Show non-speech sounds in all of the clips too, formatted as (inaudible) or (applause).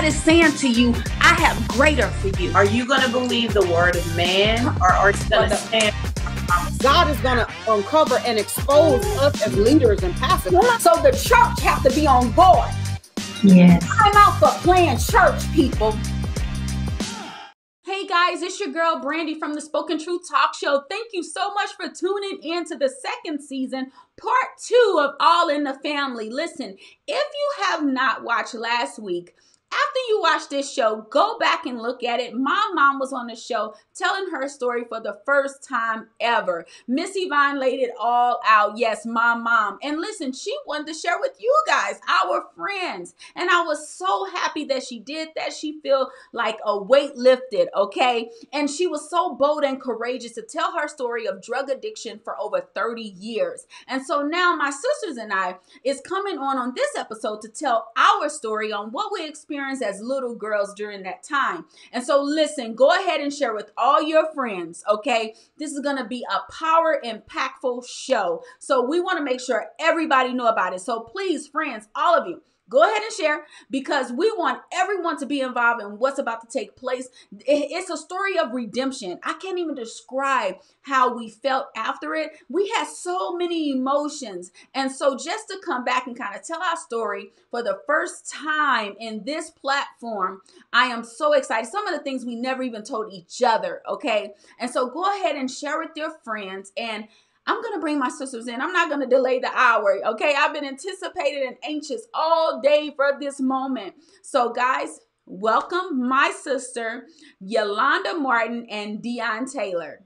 God is saying to you, I have greater for you. Are you going to believe the word of man or are you going to stand? God is going to uncover and expose us as leaders and pastors. So the church have to be on board. Yes. I'm out for playing church, people. Hey guys, it's your girl Brandy from the Spoken Truth Talk Show. Thank you so much for tuning in to the second season, part two of All in the Family. Listen, if you have not watched last week, after you watch this show, go back and look at it. My mom was on the show telling her story for the first time ever. Miss Yvonne laid it all out. Yes, my mom. And listen, she wanted to share with you guys, our friends. And I was so happy that she did that. She feel like a weight lifted, okay? And she was so bold and courageous to tell her story of drug addiction for over 30 years. And so now my sisters and I is coming on on this episode to tell our story on what we experienced as little girls during that time. And so, listen, go ahead and share with all your friends, okay? This is going to be a power impactful show. So, we want to make sure everybody know about it. So, please, friends, all of you, Go ahead and share because we want everyone to be involved in what's about to take place. It's a story of redemption. I can't even describe how we felt after it. We had so many emotions. And so, just to come back and kind of tell our story for the first time in this platform, I am so excited. Some of the things we never even told each other, okay? And so, go ahead and share with your friends and I'm going to bring my sisters in. I'm not going to delay the hour. Okay. I've been anticipating and anxious all day for this moment. So, guys, welcome my sister, Yolanda Martin and Dion Taylor.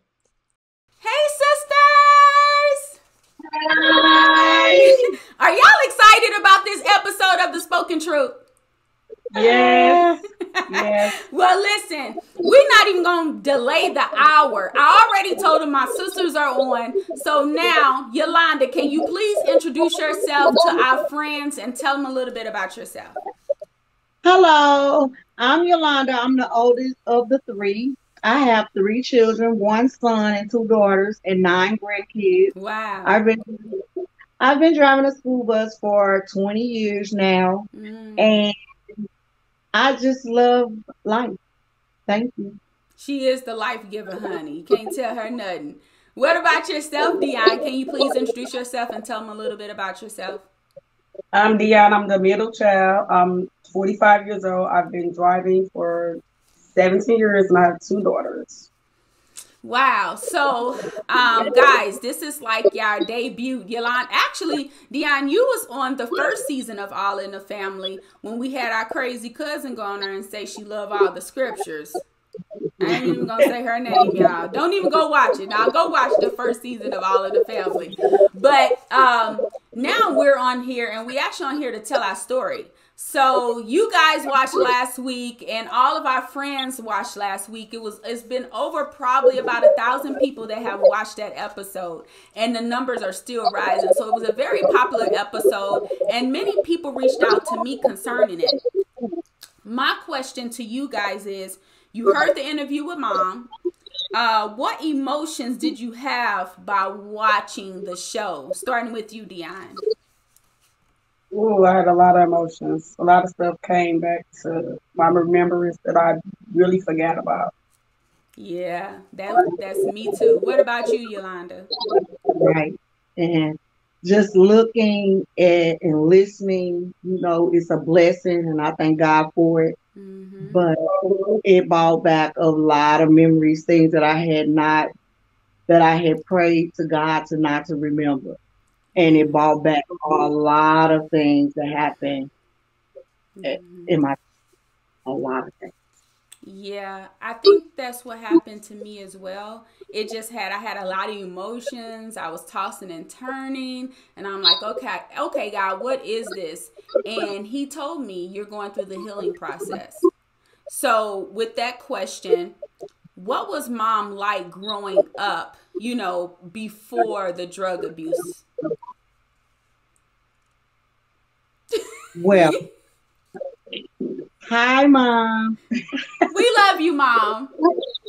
Hey, sisters. Hi. Are y'all excited about this episode of The Spoken Truth? Yes. yes. (laughs) well, listen, we're not even going to delay the hour. I already told them my sisters are on. So now, Yolanda, can you please introduce yourself to our friends and tell them a little bit about yourself? Hello, I'm Yolanda. I'm the oldest of the three. I have three children, one son and two daughters, and nine grandkids. Wow. I've been I've been driving a school bus for 20 years now. Mm. And I just love life. Thank you. She is the life giver, honey. You can't tell her nothing. What about yourself, Dion? Can you please introduce yourself and tell them a little bit about yourself? I'm Dion. I'm the middle child. I'm 45 years old. I've been driving for 17 years and I have two daughters. Wow. So, um, guys, this is like your debut. Yolanda, actually, Dion, you was on the first season of All in the Family when we had our crazy cousin go on there and say she loved all the scriptures. I ain't even gonna say her name, y'all. Don't even go watch it. Now go watch the first season of All in the Family. But um, now we're on here and we actually on here to tell our story. So you guys watched last week, and all of our friends watched last week. It was it's been over probably about a thousand people that have watched that episode, and the numbers are still rising. So it was a very popular episode, and many people reached out to me concerning it. My question to you guys is: You heard the interview with mom. Uh, what emotions did you have by watching the show? Starting with you, Dion. Oh, I had a lot of emotions. A lot of stuff came back to my remembrance that I really forgot about. Yeah, that that's me too. What about you, Yolanda? Right. And just looking at and listening, you know, it's a blessing and I thank God for it. Mm-hmm. But it brought back a lot of memories, things that I had not that I had prayed to God to not to remember and it brought back a lot of things that happened mm-hmm. in my a lot of things. Yeah, I think that's what happened to me as well. It just had I had a lot of emotions. I was tossing and turning, and I'm like, okay, okay, God, what is this? And He told me you're going through the healing process. So, with that question, what was mom like growing up? You know, before the drug abuse well, hi, mom. we love you, mom.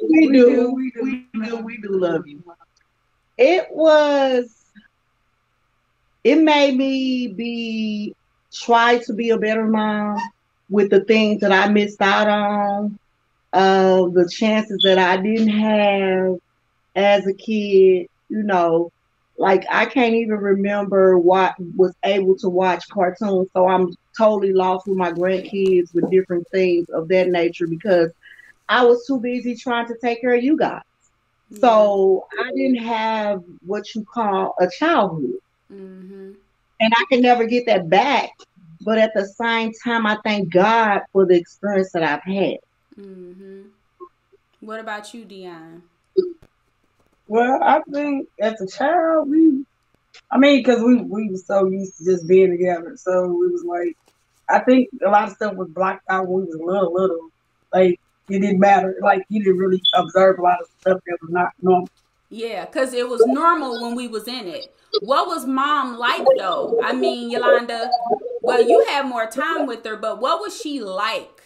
We, do. We do. We do. We do love you. It was. It made me be try to be a better mom. with the things that I missed out on, uh, the chances that I didn't have as a kid, you know, like I can't even remember what was able to watch cartoons. So I'm totally lost with my grandkids with different things of that nature because I was too busy trying to take care of you guys. So I didn't have what you call a childhood. Mm-hmm. And I can never get that back. But at the same time, I thank God for the experience that I've had. Mm-hmm. What about you, Dion? Well, I think as a child, we, I mean, because we we were so used to just being together, so it was like, I think a lot of stuff was blocked out when we was little, little. Like it didn't matter. Like you didn't really observe a lot of stuff that was not normal. Yeah, because it was normal when we was in it. What was mom like though? I mean, Yolanda, well, you had more time with her, but what was she like?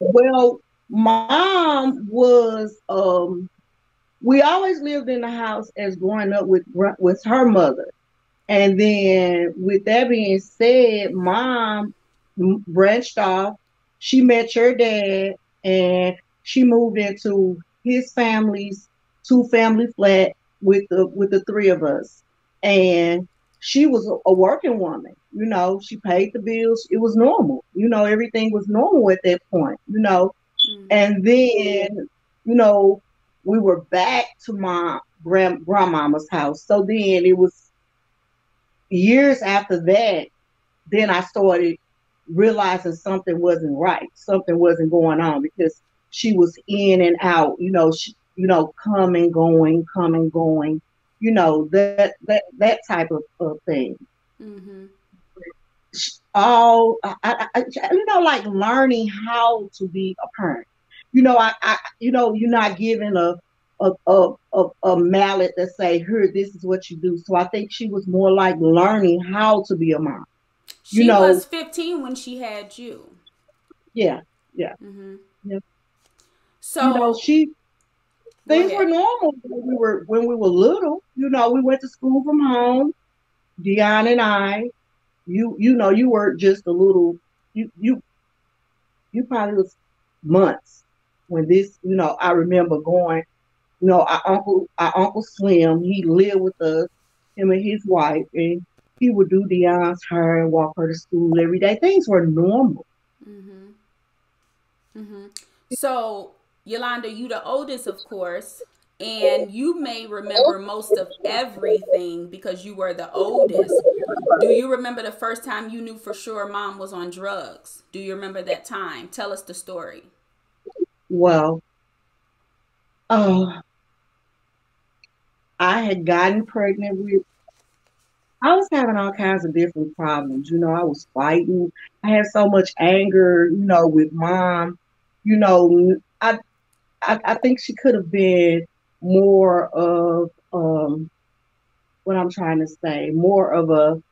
Well, mom was um we always lived in the house as growing up with with her mother. And then with that being said, mom branched off. She met your dad and she moved into his family's two family flat with the with the three of us. And she was a, working woman, you know, she paid the bills. It was normal. You know, everything was normal at that point, you know. Mm-hmm. And then, you know, we were back to my grand grandmama's house. So then it was years after that, then I started realizing something wasn't right. Something wasn't going on because she was in and out, you know, she, you know, coming, going, coming, going, you know, that that that type of, of thing. Mm-hmm. All I, I, you know, like learning how to be a parent. You know, I, I you know, you're not given a a, a, a, a mallet that say, here, this is what you do. So I think she was more like learning how to be a mom. She you know, was 15 when she had you. Yeah, yeah. Mm-hmm. yeah. So you know, she things were normal when we were when we were little. You know, we went to school from home. Dion and I, you you know, you were just a little you you you probably was months when this, you know, I remember going you know, our uncle, our uncle Slim, he lived with us, him and his wife, and he would do Dion's hair and walk her to school every day. Things were normal. Mm-hmm. Mm-hmm. So, Yolanda, you the oldest, of course, and you may remember most of everything because you were the oldest. Do you remember the first time you knew for sure mom was on drugs? Do you remember that time? Tell us the story. Well, oh, I had gotten pregnant with I was having all kinds of different problems. You know, I was fighting. I had so much anger, you know, with mom. You know, I I, I think she could have been more of um what I'm trying to say, more of a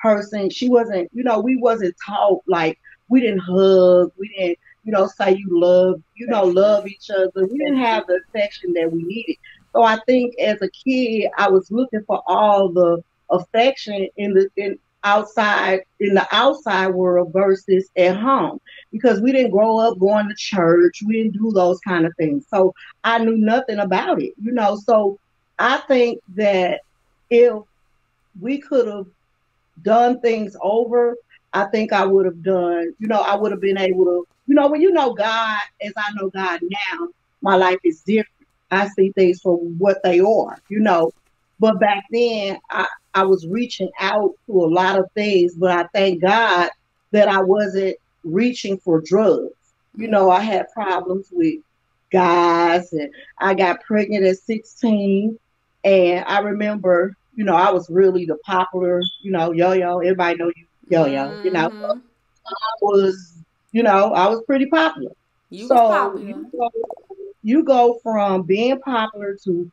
person. She wasn't, you know, we wasn't taught like we didn't hug, we didn't, you know, say you love, you know, love each other. We didn't have the affection that we needed. So I think as a kid, I was looking for all the affection in the in outside in the outside world versus at home. Because we didn't grow up going to church. We didn't do those kind of things. So i knew nothing about it you know. So i think that if we could have done things over i think i would have done you know i would have been able to you know when you know god as i know god now my life is different I see things for what they are, you know. But back then, I, I was reaching out to a lot of things, but I thank God that I wasn't reaching for drugs. You know, I had problems with guys, and I got pregnant at 16. And I remember, you know, I was really the popular, you know, yo yo. Everybody know you, yo yo. Mm-hmm. You know, mm-hmm. I was, you know, I was pretty popular. You so, popular. You know, you go from being popular to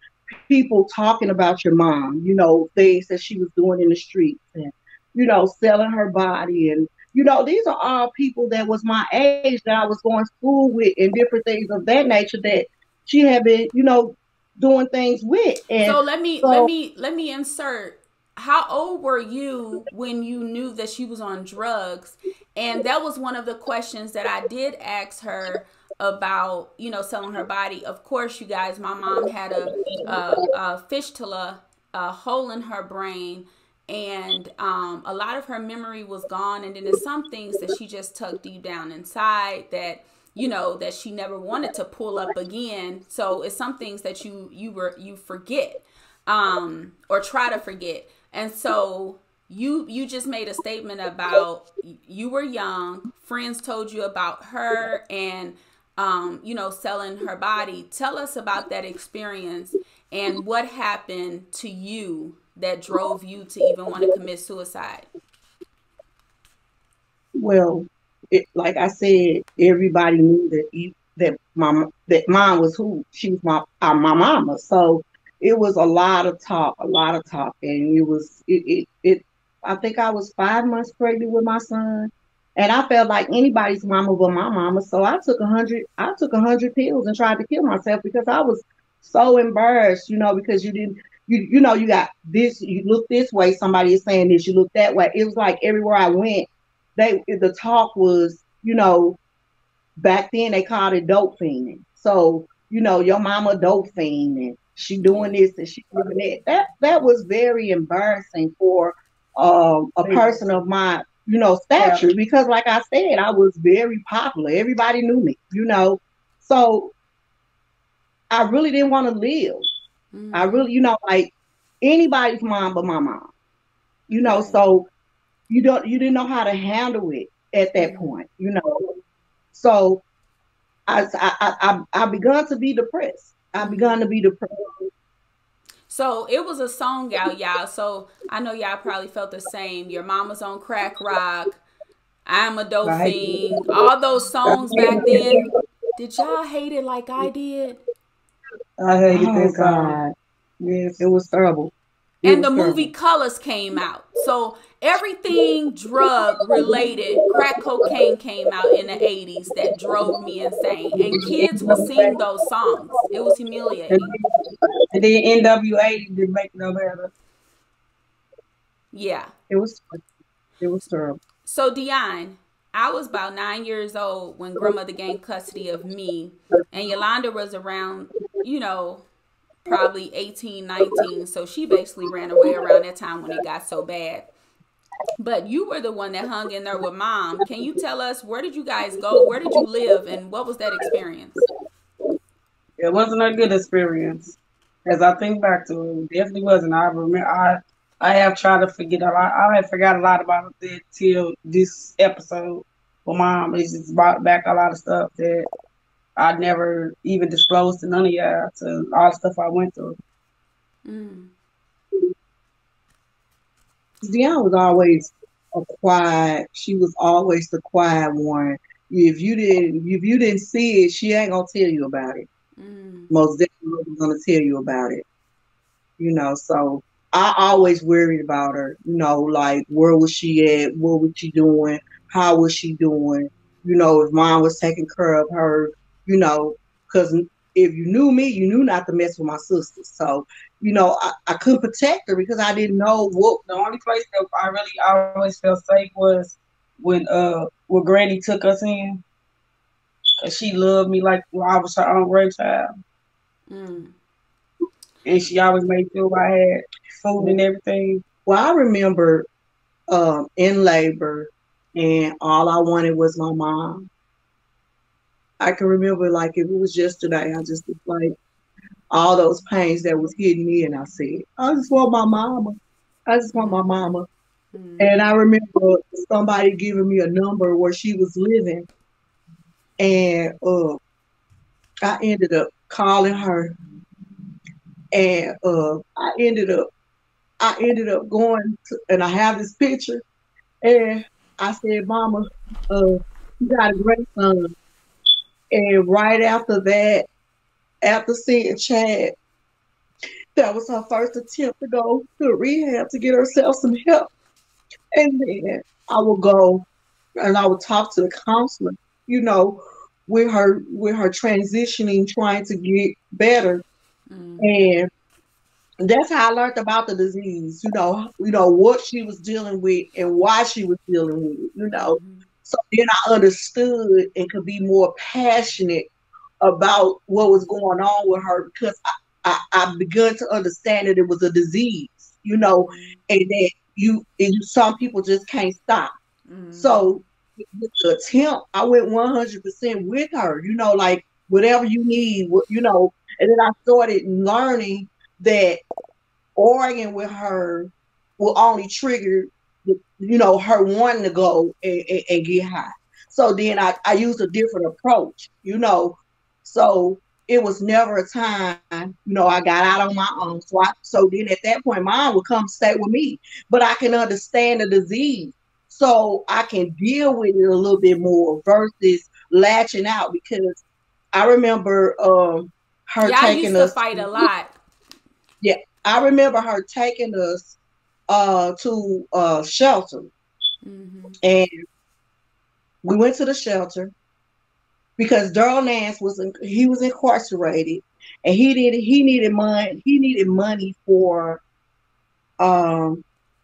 people talking about your mom, you know, things that she was doing in the streets and, you know, selling her body. And, you know, these are all people that was my age that I was going to school with and different things of that nature that she had been, you know, doing things with. And so let me, so, let me, let me insert how old were you when you knew that she was on drugs? And that was one of the questions that I did ask her about, you know, selling her body. Of course, you guys, my mom had a, a, a fistula, a hole in her brain, and um, a lot of her memory was gone. And then there's some things that she just tucked deep down inside that you know that she never wanted to pull up again so it's some things that you you were you forget um or try to forget and so you you just made a statement about you were young, friends told you about her and um you know selling her body. Tell us about that experience and what happened to you that drove you to even want to commit suicide. Well, it, like I said, everybody knew that you, that my that mom was who she was my uh, my mama. So it was a lot of talk, a lot of talk, and it was it it, it I think I was five months pregnant with my son, and I felt like anybody's mama but my mama. So I took a hundred I took a hundred pills and tried to kill myself because I was so embarrassed, you know, because you didn't you you know you got this you look this way somebody is saying this you look that way it was like everywhere i went they the talk was you know back then they called it dope fiending so you know your mama dope fiend and she doing this and she doing that. That that was very embarrassing for um, a person of my you know stature because like I said, I was very popular. Everybody knew me, you know. So I really didn't want to live. Mm-hmm. I really, you know, like anybody's mom but my mom. You know, so you don't you didn't know how to handle it at that mm-hmm. point, you know. So I I I, I begun to be depressed. I begun to be depressed. So it was a song out, y'all. So I know y'all probably felt the same. Your mama's on crack rock. I'm a dolphin. All those songs back (laughs) then. Did y'all hate it like I did? I hated oh, that God. Yes, it was terrible. And the movie Colors came out. So everything drug related, crack cocaine came out in the 80s that drove me insane. And kids would sing those songs. It was humiliating. And then NWA didn't make no better. Yeah. It was it was terrible. So Dion, I was about nine years old when grandmother gained custody of me, and Yolanda was around, you know, probably 18, 19. So she basically ran away around that time when it got so bad. But you were the one that hung in there with mom. Can you tell us where did you guys go? Where did you live? And what was that experience? It wasn't a good experience. As I think back to it, it definitely wasn't. I remember I I have tried to forget a lot. I have forgot a lot about it till this episode. But mom, it's just brought back a lot of stuff that I never even disclosed to none of y'all to all the stuff I went through. Mm. Dion was always a quiet. She was always the quiet one. If you didn't, if you didn't see it, she ain't gonna tell you about it. Mm. Most definitely gonna tell you about it. You know, so I always worried about her. You know, like where was she at? What was she doing? How was she doing? You know, if mom was taking care of her. You know, because if you knew me, you knew not to mess with my sisters. So you know, I, I couldn't protect her because I didn't know what. The only place that I really always felt safe was when uh when Granny took us in, cause she loved me like well, I was her own grandchild, mm. and she always made sure I had food and everything. Well, I remember um, in labor, and all I wanted was my mom. I can remember like if it was yesterday. I just was like, all those pains that was hitting me, and I said, I just want my mama. I just want my mama. Mm-hmm. And I remember somebody giving me a number where she was living, and uh, I ended up calling her, and uh, I ended up, I ended up going, to, and I have this picture, and I said, "Mama, uh, you got a great son." And right after that, after seeing Chad, that was her first attempt to go to rehab to get herself some help. And then I would go and I would talk to the counselor, you know, with her with her transitioning, trying to get better. Mm. And that's how I learned about the disease. You know, you know what she was dealing with and why she was dealing with it. You know, mm-hmm. So then I understood and could be more passionate about what was going on with her because I, I, I begun to understand that it was a disease. You know, mm-hmm. and that you and some people just can't stop. Mm-hmm. So with the attempt, I went 100% with her. You know, like whatever you need, you know. And then I started learning that arguing with her will only trigger, you know, her wanting to go and, and, and get high. So then I, I used a different approach, you know. So it was never a time, you know, I got out on my own. So I, so then at that point, mom would come stay with me. But I can understand the disease. So I can deal with it a little bit more versus latching out because I remember um her Y'all taking used us to fight a lot. Yeah, I remember her taking us uh to uh shelter, mm-hmm. and we went to the shelter because Daryl Nance was in, he was incarcerated, and he did he needed money he needed money for um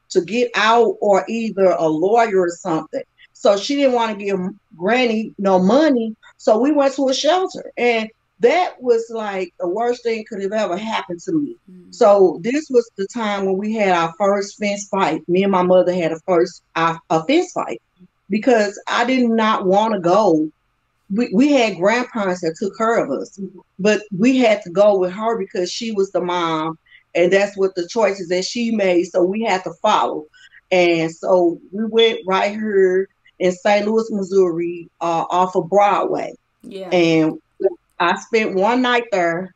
to get out or either a lawyer or something. So she didn't want to give Granny no money, so we went to a shelter, and that was like the worst thing could have ever happened to me. Mm-hmm. So this was the time when we had our first fence fight. Me and my mother had a first a, a fence fight because I did not want to go. We, we had grandparents that took care of us, but we had to go with her because she was the mom, and that's what the choices that she made. So we had to follow, and so we went right here in St. Louis, Missouri, uh, off of Broadway. Yeah. And I spent one night there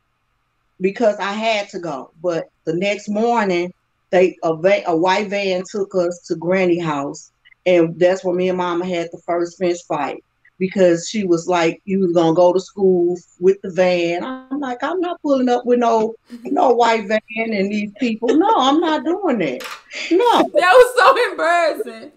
because I had to go. But the next morning, they a, va- a white van took us to Granny house, and that's where me and Mama had the first fence fight because she was like, "You was gonna go to school with the van." I'm like, "I'm not pulling up with no no white van and these people. No, I'm not doing that. No, that was so embarrassing.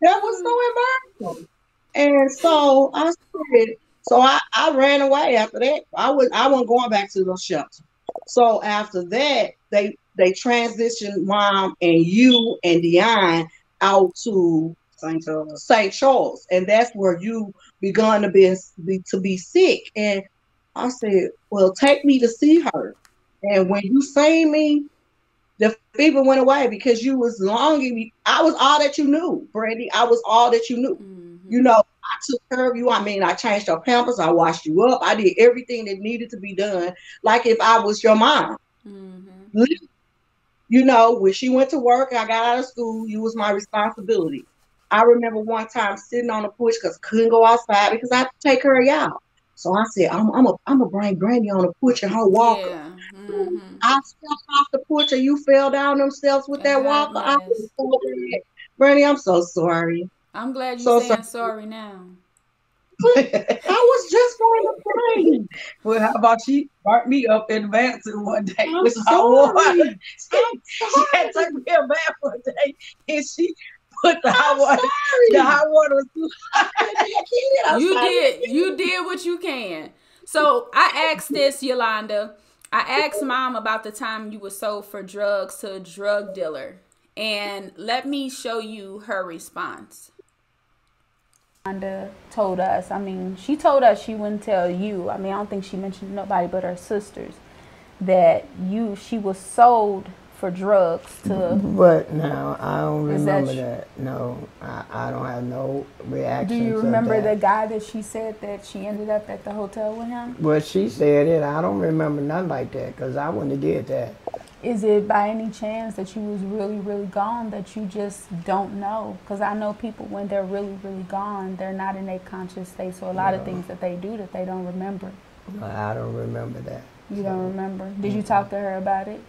That was so embarrassing." And so I said, so I, I ran away after that. I was I wasn't going back to the shelter. So after that, they they transitioned mom and you and Dion out to St. Charles. St. Charles, and that's where you begun to be, be to be sick. And I said, "Well, take me to see her." And when you seen me, the fever went away because you was longing me. I was all that you knew, Brandy. I was all that you knew. Mm-hmm. You know, I took care of you. I mean, I changed your pampers, I washed you up, I did everything that needed to be done, like if I was your mom. Mm-hmm. You know, when she went to work, I got out of school, you was my responsibility. I remember one time sitting on the porch because couldn't go outside because I had to take her out. So I said, I'm I'm a I'm gonna bring Granny on the porch and her walker. Yeah. Mm-hmm. I stepped off the porch and you fell down themselves with that walker. I was so Granny, I'm so sorry. I'm glad you're so saying sorry now. (laughs) I was just going to pray. Well, how about she brought me up in the bathroom one day I'm with hot water? She, she had took me a bath one day and she put the hot water. The hot water was too hot. (laughs) You did. You did what you can. So I asked this, Yolanda. I asked mom about the time you were sold for drugs to a drug dealer. And let me show you her response. Yolanda told us, I mean, she told us she wouldn't tell you. I mean, I don't think she mentioned nobody but her sisters that you she was sold for drugs to. But no, I don't remember that, that. No, I, I don't have no reaction. Do you remember the guy that she said that she ended up at the hotel with him? Well, she said it. I don't remember nothing like that because I wouldn't have did that. Is it by any chance that you was really, really gone that you just don't know? Because I know people when they're really, really gone, they're not in a conscious state. So a lot no. of things that they do that they don't remember. I don't remember that. You so. don't remember? Did you talk to her about it?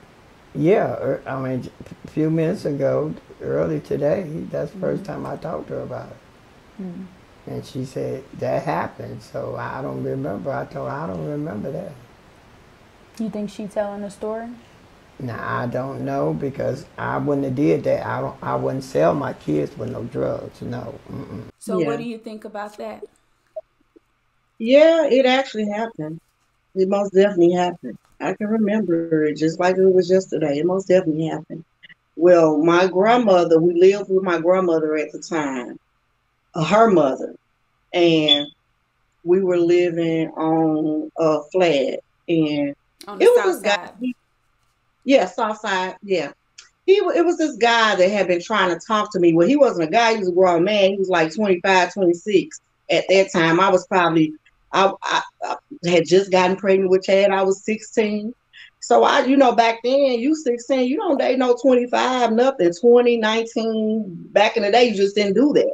Yeah, er, I mean, a few minutes ago, early today, that's the mm-hmm. first time I talked to her about it. Mm-hmm. And she said, that happened, so I don't remember. I told her, I don't remember that. You think she telling the story? Now I don't know because I wouldn't have did that. I don't. I wouldn't sell my kids with no drugs. No. Mm-mm. So yeah. what do you think about that? Yeah, it actually happened. It most definitely happened. I can remember it just like it was yesterday. It most definitely happened. Well, my grandmother, we lived with my grandmother at the time, uh, her mother, and we were living on a flat, and On it was this guy. side. yeah, south side. Yeah, he it was this guy that had been trying to talk to me. Well, he wasn't a guy; he was a grown man. He was like 25, 26 at that time. I was probably I, I, I had just gotten pregnant with Chad. I was sixteen. So I, you know, back then, you 16, you don't date no 25, nothing, 20, 19. Back in the day, you just didn't do that.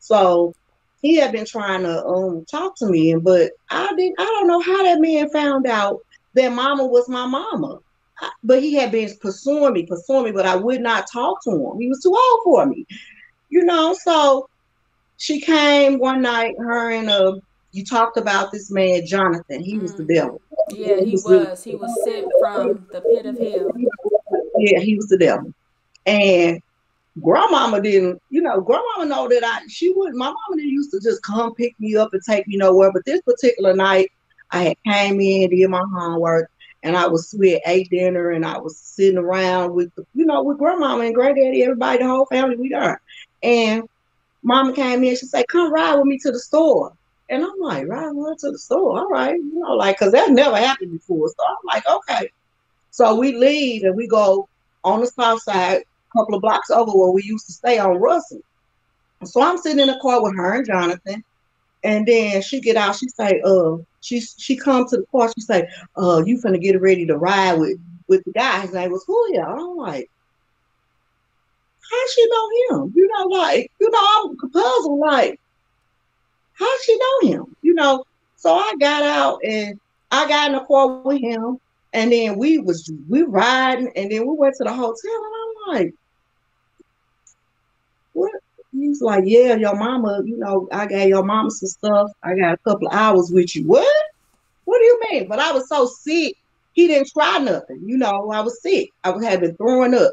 So he had been trying to um talk to me, and but I didn't. I don't know how that man found out that mama was my mama. I- But he had been pursuing me, pursuing me, but I would not talk to him. He was too old for me, you know. So she came one night, her and uh, you talked about this man Jonathan. He was the Mhm. devil. Yeah, he was. He was sent from the pit of hell. Yeah, he was the devil. And grandmama didn't, you know, grandmama know that I she wouldn't my mama didn't used to just come pick me up and take me nowhere. But this particular night I had came in, did my homework, and I was sweet, ate dinner, and I was sitting around with you know, with grandmama and granddaddy, everybody, the whole family, we there. And mama came in, she said, Come ride with me to the store. And I'm like, with her to the store. All right, you know, like, cause that never happened before. So I'm like, okay. So we leave and we go on the south side, a couple of blocks over where we used to stay on Russell. So I'm sitting in the car with her and Jonathan, and then she get out. She say, "Uh, she she come to the car. She say, "Uh, you finna get ready to ride with with the guy. His name was Julio." I'm like, how she know him? You know, like you know, I'm puzzled. Like, how she him? You know. So I got out and I got in the car with him, and then we was we riding, and then we went to the hotel, and I'm like, what? He's like, yeah, your mama, you know, I got your mama some stuff. I got a couple of hours with you. What? What do you mean? But I was so sick, he didn't try nothing. You know, I was sick. I was having throwing up.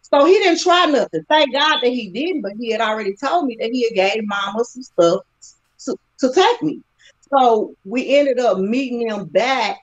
So he didn't try nothing. Thank God that he didn't, but he had already told me that he had gave mama some stuff to, take me. So we ended up meeting him back.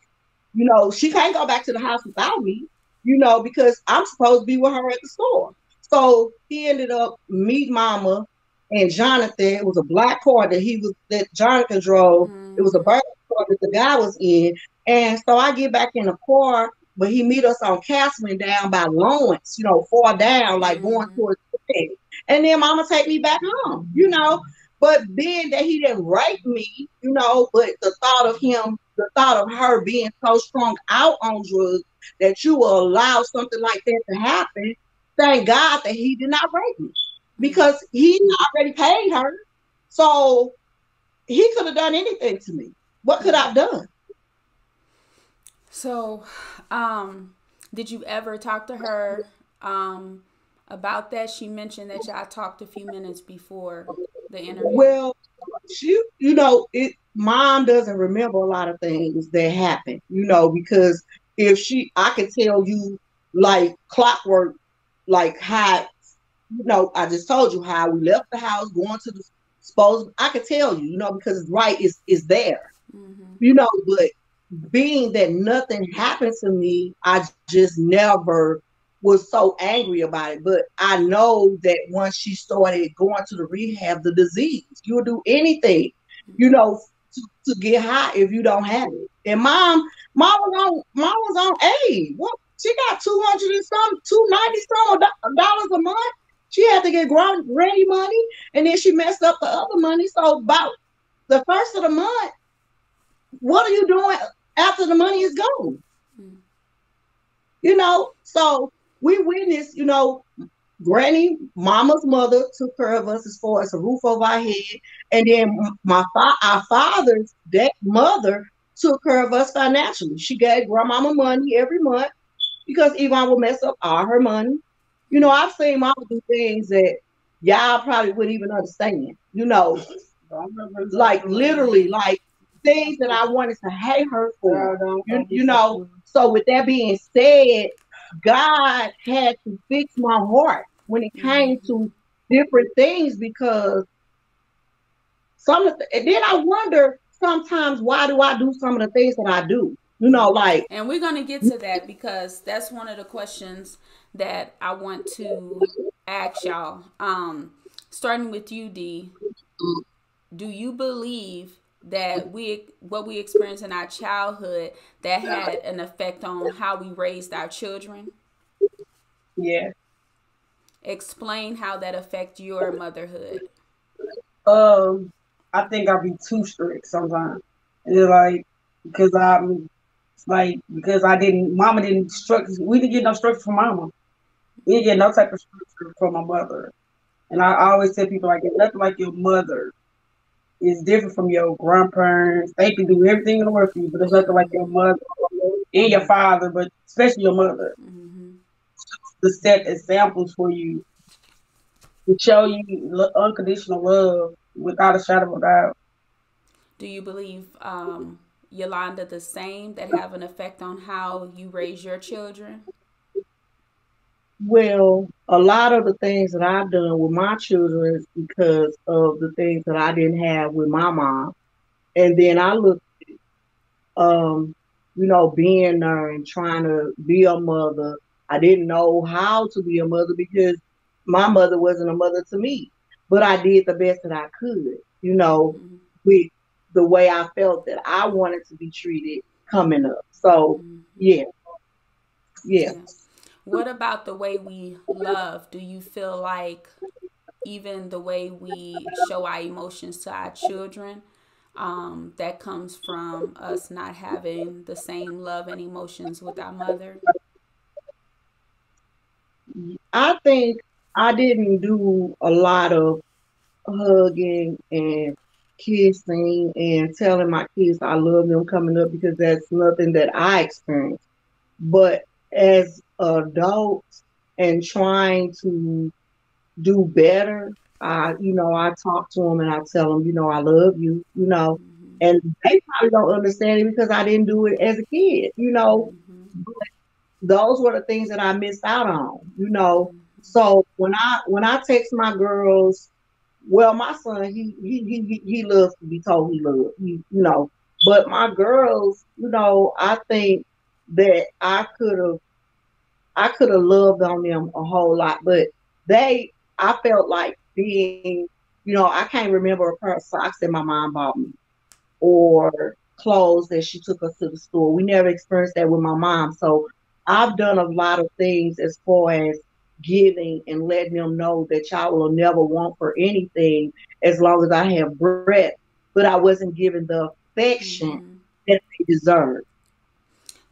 You know, she can't go back to the house without me, you know, because I'm supposed to be with her at the store. So he ended up meet mama and Jonathan. It was a black car that he was that Jonathan drove. It was a burger car that the guy was in. And so I get back in the car, but he meet us on Castleman down by Lawrence, you know, far down, like going Mhm. towards the bed. And then mama take me back home, you know. But being that he didn't rape me, you know, but the thought of him, the thought of her being so strong out on drugs that you will allow something like that to happen, thank God that he did not rape me because he already paid her. So he could have done anything to me. What could I have done? So, um, did you ever talk to her um about that? She mentioned that y'all talked a few minutes before the interview. Well, she, you know, it. Mom doesn't remember a lot of things that happened, you know, because if she, I could tell you like clockwork, like how, you know, I just told you how we left the house, going to the suppose. I could tell you, you know, because right is is there, Mhm. you know, but being that nothing happened to me, I just never was so angry about it. But I know that once she started going to the rehab, the disease, you'll do anything, you know, to, to get high if you don't have it. And mom, mom was on mom was on aid. What she got two hundred and some, two ninety some dollars a month. She had to get granny money, and then she messed up the other money. So about the first of the month, what are you doing after the money is gone? Mm. You know, so we witnessed, you know, Granny, Mama's mother took care of us as far as a roof over our head, and then my fa- our father's that mother took care of us financially. She gave Grandmama money every month because Yvonne would mess up all her money. You know, I've seen Mama do things that y'all probably wouldn't even understand. You know, like literally, like things that I wanted to hate her for. You, you know, so with that being said, God had to fix my heart when it came to different things because some of the, and then I wonder sometimes why do I do some of the things that I do? You know, like. And we're gonna get to that because that's one of the questions that I want to ask y'all. Um, starting with you, D. Do you believe that we what we experienced in our childhood that had an effect on how we raised our children? Yeah. Explain how that affect your motherhood. Um, I think I'll be too strict sometimes. And it's like because I'm like because I didn't mama didn't instruct we didn't get no structure from mama. We didn't get no type of structure from my mother. And I, I always tell people like nothing like your mother is different from your grandparents. They can do everything in the world for you, but it's nothing like your mother and your father, but especially your mother. Mm-hmm. To set examples for you, to show you unconditional love without a shadow of a doubt. Do you believe um, Yolanda the same that have an effect on how you raise your children? Well, a lot of the things that I've done with my children is because of the things that I didn't have with my mom. And then I look, um, you know, being there and trying to be a mother. I didn't know how to be a mother because my mother wasn't a mother to me, but I did the best that I could, you know, mm-hmm. with the way I felt that I wanted to be treated coming up. So, mm-hmm. yeah. yeah. yeah. What about the way we love? Do you feel like even the way we show our emotions to our children, um, that comes from us not having the same love and emotions with our mother? I think I didn't do a lot of hugging and kissing and telling my kids I love them coming up because that's nothing that I experienced. But as adults and trying to do better, I, you know, I talk to them and I tell them, you know, I love you, you know, mm-hmm. and they probably don't understand it because I didn't do it as a kid, you know. Mm-hmm. those were the things that I missed out on, you know. Mm-hmm. So when I when I text my girls, well, my son he he he he loves to be told he loves, you know. But my girls, you know, I think that I could have I could have loved on them a whole lot, but they I felt like being, you know, I can't remember a pair of socks that my mom bought me or clothes that she took us to the store. We never experienced that with my mom. So I've done a lot of things as far as giving and letting them know that y'all will never want for anything as long as I have breath. But I wasn't given the affection mm-hmm. that they deserve.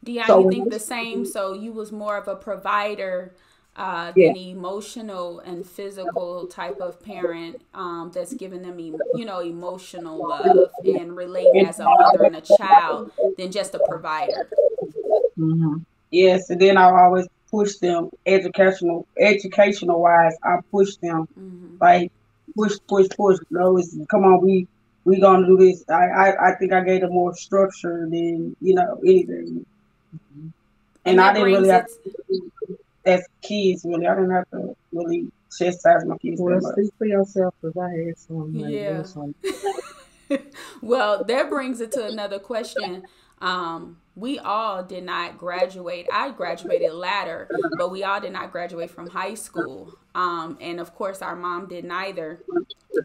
Dion, so you think the same? So you was more of a provider uh, yeah. than emotional and physical type of parent um, that's giving them, you know, emotional love and relating as a mother and a child than just a provider. Mm-hmm. Yes, and then I always push them educational, educational wise. I push them mm-hmm. like push, push, push. No, it's come on, we we gonna do this. I, I I think I gave them more structure than you know anything. And, and I didn't really have to, as kids, really, I didn't have to really chastise my kids. Well, speak for yourself because I had some. yeah. (laughs) well, that brings it to another question. Um, we all did not graduate. I graduated latter, but we all did not graduate from high school. Um, and of course, our mom did neither.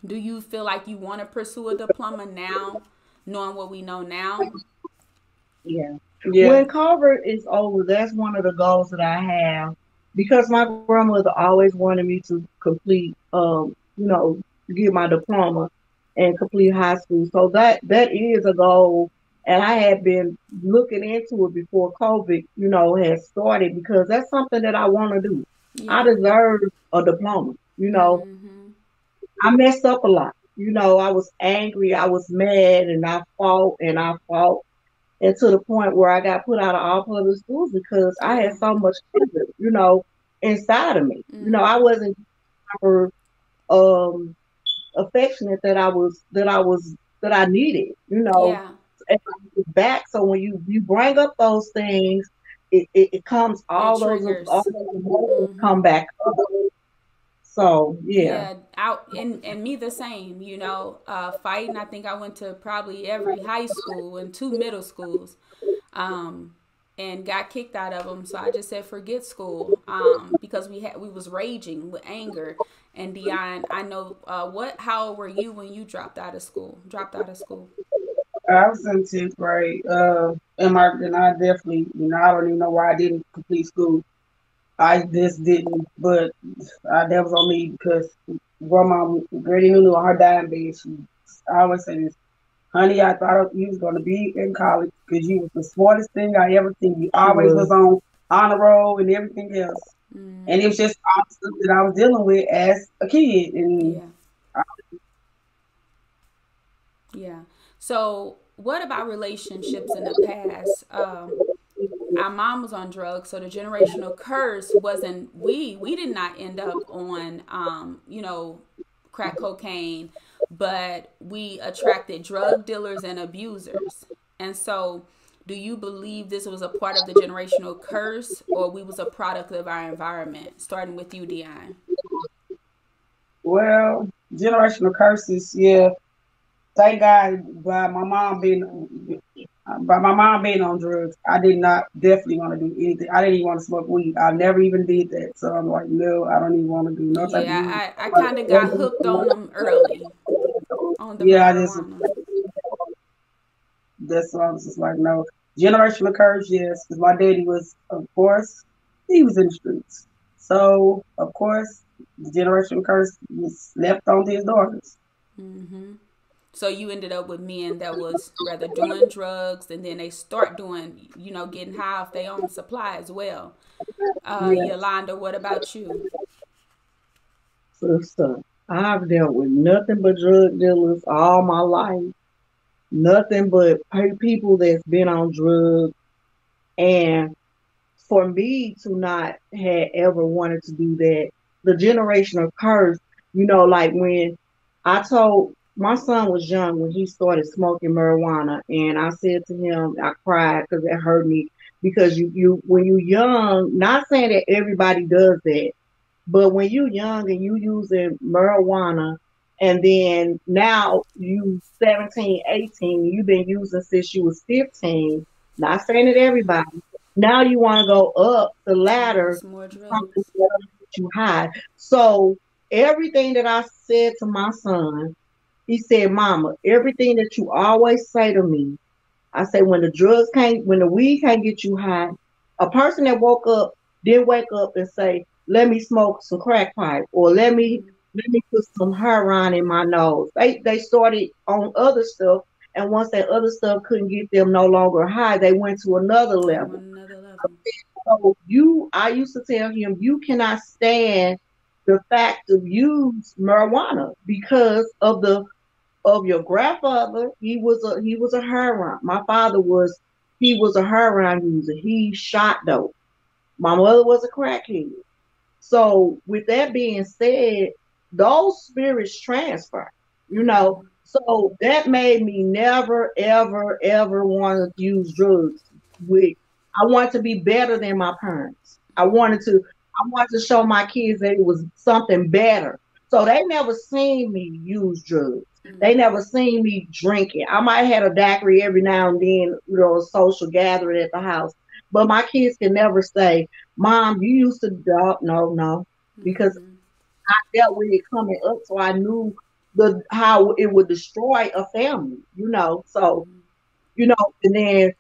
Do you feel like you want to pursue a diploma now, knowing what we know now? Yeah. Yeah. When Carver is over, that's one of the goals that I have because my grandmother always wanted me to complete, um, you know, get my diploma and complete high school. So that that is a goal, and I had been looking into it before COVID, you know, had started because that's something that I want to do. Yeah. I deserve a diploma. You know, mm-hmm. I messed up a lot. You know, I was angry, I was mad, and I fought and I fought and to the point where I got put out of all public schools because I had so much you know, inside of me. Mm-hmm. You know, I wasn't proper um affectionate that I was that I was that I needed, you know. Yeah. back. So when you you bring up those things, it, it, it comes all those all those emotions mm-hmm. come back up. So yeah. yeah, out and and me the same. You know, uh, fighting. I think I went to probably every high school and two middle schools. Um, and got kicked out of them. So I just said forget school um, because we had we was raging with anger. And Dion, I know uh, what. How old were you when you dropped out of school? Dropped out of school. I was in tenth grade. Uh, and my and I definitely, you know, I don't even know why I didn't complete school. I just didn't, but uh, that was on me because grandma, Granny knew on her dying bed. She, I always say this, honey, I thought you was going to be in college because you was the smartest thing I ever seen. You always was on honor roll and everything else. Mm. And it was just all stuff that I was dealing with as a kid. And yeah. I, yeah. So, what about relationships in the past? Um, our mom was on drugs, so the generational curse wasn't we. We did not end up on, um, you know, crack cocaine, but we attracted drug dealers and abusers. And so, do you believe this was a part of the generational curse, or we was a product of our environment? Starting with you, Dionne. Well, generational curses, yeah. Thank God, by my mom being by my mom being on drugs, I did not definitely want to do anything. I didn't even want to smoke weed. I never even did that. So I'm like, no, I don't even want to do nothing. yeah, I, I kind of got hooked on them early. On the yeah, I just that's why I was just like, no. Generational curse, yes, because my daddy was, of course, he was in the streets. So of course, the generational curse was left on his daughters. Mm-hmm. So you ended up with men that was rather doing drugs and then they start doing, you know, getting high off their own supply as well. Uh, yes. Yolanda, what about you? Sister, I've dealt with nothing but drug dealers all my life. Nothing but people that's been on drugs. And for me to not have ever wanted to do that, the generational curse, you know, like when I told my son was young when he started smoking marijuana, and I said to him, I cried because it hurt me because you you when you young, not saying that everybody does that, but when you young and you using marijuana, and then now you 17, 18, you've been using since you was 15. Not saying that everybody. Now you want to go up the ladder, you high. So everything that I said to my son, he said, Mama, everything that you always say to me, I say when the drugs can't, when the weed can't get you high, a person that woke up didn't wake up and say, let me smoke some crack pipe or let me let me put some heroin in my nose. They they started on other stuff, and once that other stuff couldn't get them no longer high, they went to another level. Another level. So you, I used to tell him, you cannot stand the fact of use marijuana because of the of your grandfather. He was a he was a heroin. My father was he was a heroin user. He shot dope. My mother was a crackhead. So with that being said, those spirits transfer. You know, so that made me never, ever, ever want to use drugs. With I wanted to be better than my parents. I wanted to I wanted to show my kids that it was something better. So they never seen me use drugs. Mm-hmm. They never seen me drinking. I might have had a daiquiri every now and then, you know, a social gathering at the house. But my kids can never say, Mom, you used to do no, no. Because mm-hmm. I dealt with it coming up, so I knew the how it would destroy a family, you know. So, mm-hmm. you know, and then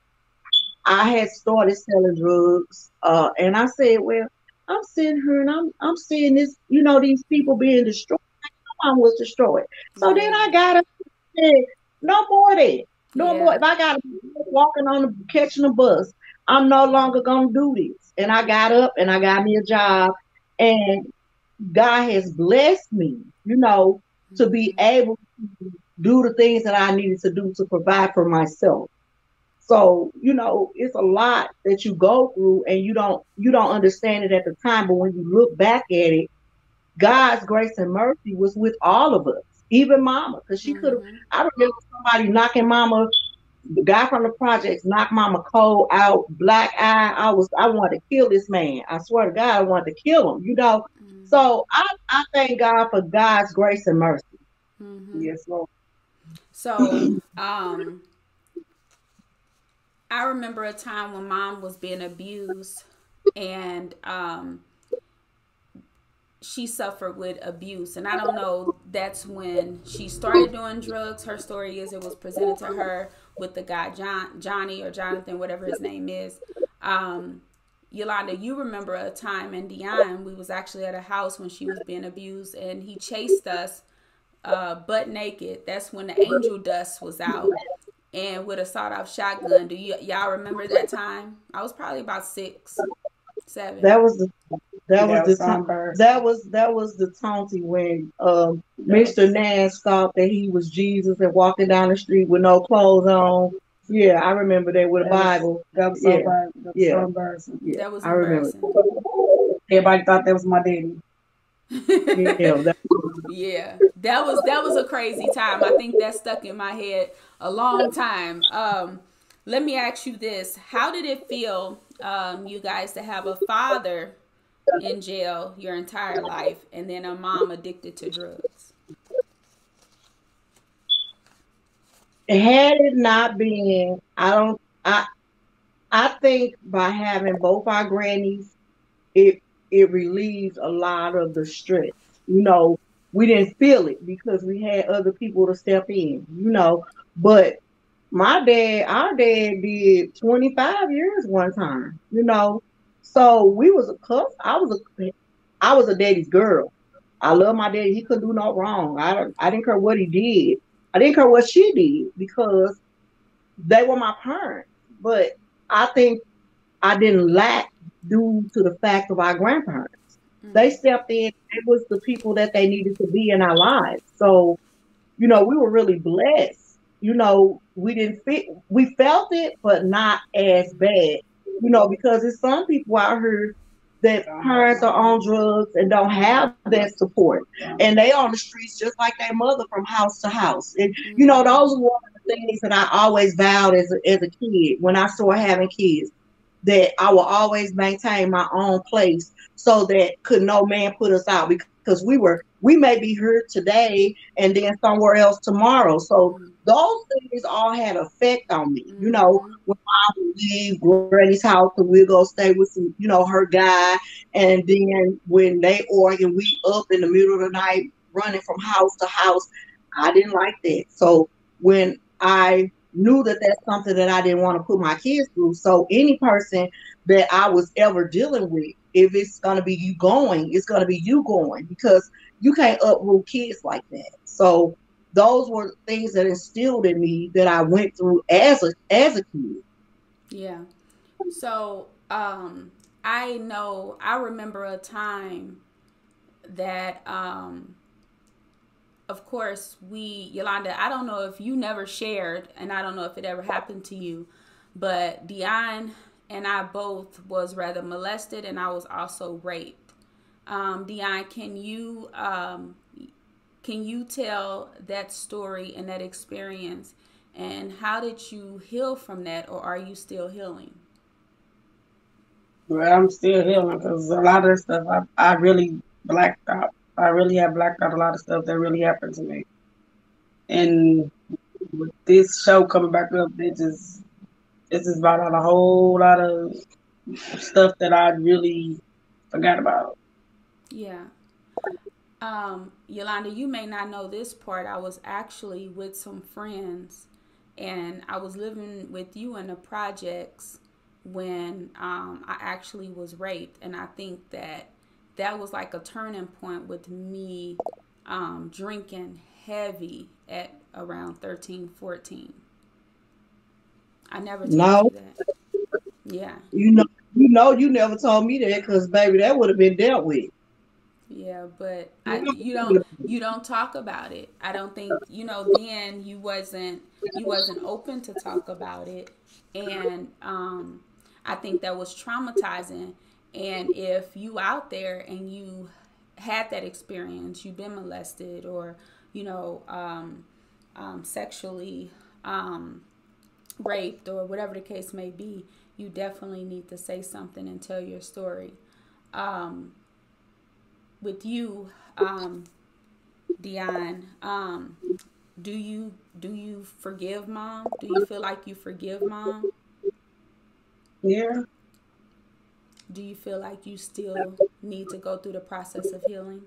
I had started selling drugs. Uh, and I said, Well, I'm seeing her and I'm I'm seeing this, you know, these people being destroyed. My mom was destroyed. So then I got to say, no more that. No yeah. more. If I got walking on the catching a bus, I'm no longer gonna do this. And I got up and I got me a job, and God has blessed me, you know, to be mm-hmm. able to do the things that I needed to do to provide for myself. So, you know, it's a lot that you go through and you don't you don't understand it at the time, but when you look back at it, God's grace and mercy was with all of us, even mama, because she could have mm-hmm. I remember somebody knocking mama the guy from the projects knocked Mama cold out, black eye. I was I wanted to kill this man. I swear to God, I wanted to kill him. You know. Mm-hmm. So I, I thank God for God's grace and mercy. Mm-hmm. Yes, Lord. So um I remember a time when mom was being abused and um, she suffered with abuse. And I don't know, that's when she started doing drugs. Her story is it was presented to her with the guy, John, Johnny or Jonathan, whatever his name is. Um, Yolanda, you remember a time in Dionne, we was actually at a house when she was being abused and he chased us uh, butt naked. That's when the angel dust was out and with a sawed-off shotgun. Do you y'all remember that time? I was probably about six, seven. That was the that was the ta- that was that was the taunting when um, Mr. Nash thought that he was Jesus and walking down the street with no clothes on. Yeah, I remember that with a Bible. That was so yeah. That was yeah. so embarrassing. Yeah. That was I remember. Everybody thought that was my daddy. Yeah, that- (laughs) yeah, that was that was a crazy time. I think that stuck in my head a long time. Um, let me ask you this: How did it feel, um, you guys, to have a father in jail your entire life and then a mom addicted to drugs? Had it not been, I don't, I, I think by having both our grannies, it it relieves a lot of the stress. You know, we didn't feel it because we had other people to step in. You know, but my dad, our dad did 25 years one time, you know. So we was a cuss. I was a I was a daddy's girl. I love my daddy. He couldn't do no wrong. I I didn't care what he did. I didn't care what she did because they were my parents. But I think I didn't lack due to the fact of our grandparents. Mm-hmm. They stepped in. It was the people that they needed to be in our lives. So, you know, we were really blessed you know, we didn't fit, we felt it, but not as bad, you know, because there's some people out here that parents are on drugs and don't have that support. And they on the streets just like their mother from house to house. And, you know, those were one of the things that I always vowed as a, as a kid when I started having kids that I will always maintain my own place so that could no man put us out because we were we may be here today and then somewhere else tomorrow. So those things all had effect on me. You know, mm-hmm. when I would leave Granny's house and we'll go stay with some, you know, her guy, and then when they argue, we up in the middle of the night running from house to house. I didn't like that. So when I knew that that's something that I didn't want to put my kids through. So any person that I was ever dealing with, if it's gonna be you going, it's gonna be you going because you can't uproot kids like that. So those were things that instilled in me that I went through as a as a kid. Yeah. So um I know I remember a time that um of course we Yolanda, I don't know if you never shared and I don't know if it ever happened to you, but Dionne and I both was rather molested and I was also raped. Um, Dionne, can you um, can you tell that story and that experience? And how did you heal from that, or are you still healing? Well, I'm still healing because a lot of stuff I, I really blacked out. I really have blacked out a lot of stuff that really happened to me. And with this show coming back up, it just it's just brought out a whole lot of stuff that I really forgot about. Yeah. Um, Yolanda, you may not know this part. I was actually with some friends and I was living with you in the projects when um, I actually was raped. And I think that that was like a turning point with me um, drinking heavy at around 13, 14. I never told no. you that. Yeah. You know, you know, you never told me that because, baby, that would have been dealt with. Yeah, but I, you don't you don't talk about it. I don't think you know. Then you wasn't you wasn't open to talk about it, and um, I think that was traumatizing. And if you out there and you had that experience, you've been molested or you know um, um, sexually um, raped or whatever the case may be, you definitely need to say something and tell your story. Um, with you, um, Dionne, um, do you do you forgive mom? Do you feel like you forgive mom? Yeah. Do you feel like you still need to go through the process of healing?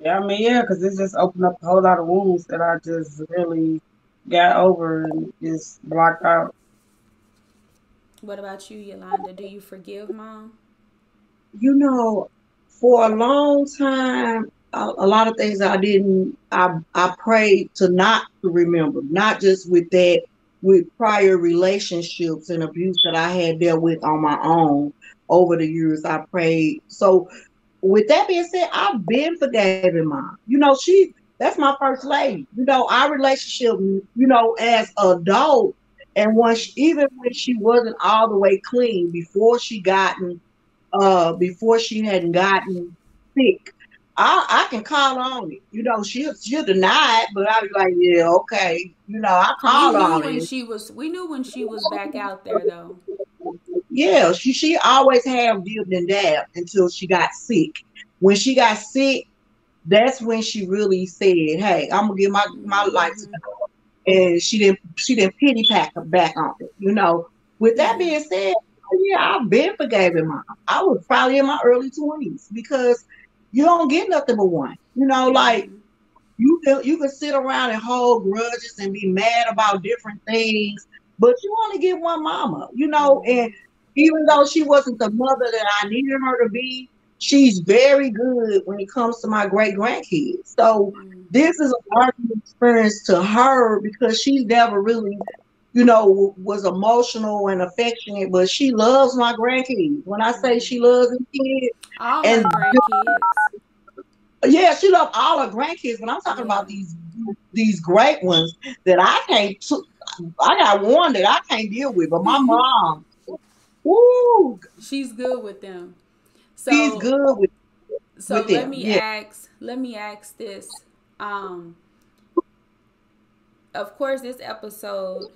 Yeah, I mean, yeah, because it just opened up a whole lot of wounds that I just really got over and just blocked out. What about you, Yolanda? Do you forgive mom? You know, for a long time, a, a lot of things I didn't. I I prayed to not to remember, not just with that, with prior relationships and abuse that I had dealt with on my own over the years. I prayed. So, with that being said, I've been forgiving mom. You know, she that's my first lady. You know, our relationship. You know, as adult, and once even when she wasn't all the way clean before she gotten uh before she hadn't gotten sick. I, I can call on it. You know, she'll she'll deny it, but I was like, yeah, okay. You know, I call on when it. She was we knew when she was back out there though. Yeah, she she always had dipped and dabbed until she got sick. When she got sick, that's when she really said, "Hey, I'm gonna give my my mm-hmm. life to God." And she didn't she didn't pity pack her back on it. You know. With that mm-hmm. being said, yeah, I've been forgiving mom. I was probably in my early twenties because you don't get nothing but one. You know, like you can you can sit around and hold grudges and be mad about different things, but you only get one mama. You know, mm-hmm. and even though she wasn't the mother that I needed her to be, she's very good when it comes to my great grandkids. So mm-hmm. this is a learning experience to her because she never really you know, was emotional and affectionate, but she loves my grandkids. When I say mm-hmm. she loves the kids, all and grandkids. Yeah, she loves all her grandkids, but I'm talking about these these great ones that I can't. I got one that I can't deal with, but my mom, woo, she's good with them. So she's good with. So with let them. me yeah. ask. Let me ask this. Um, of course, this episode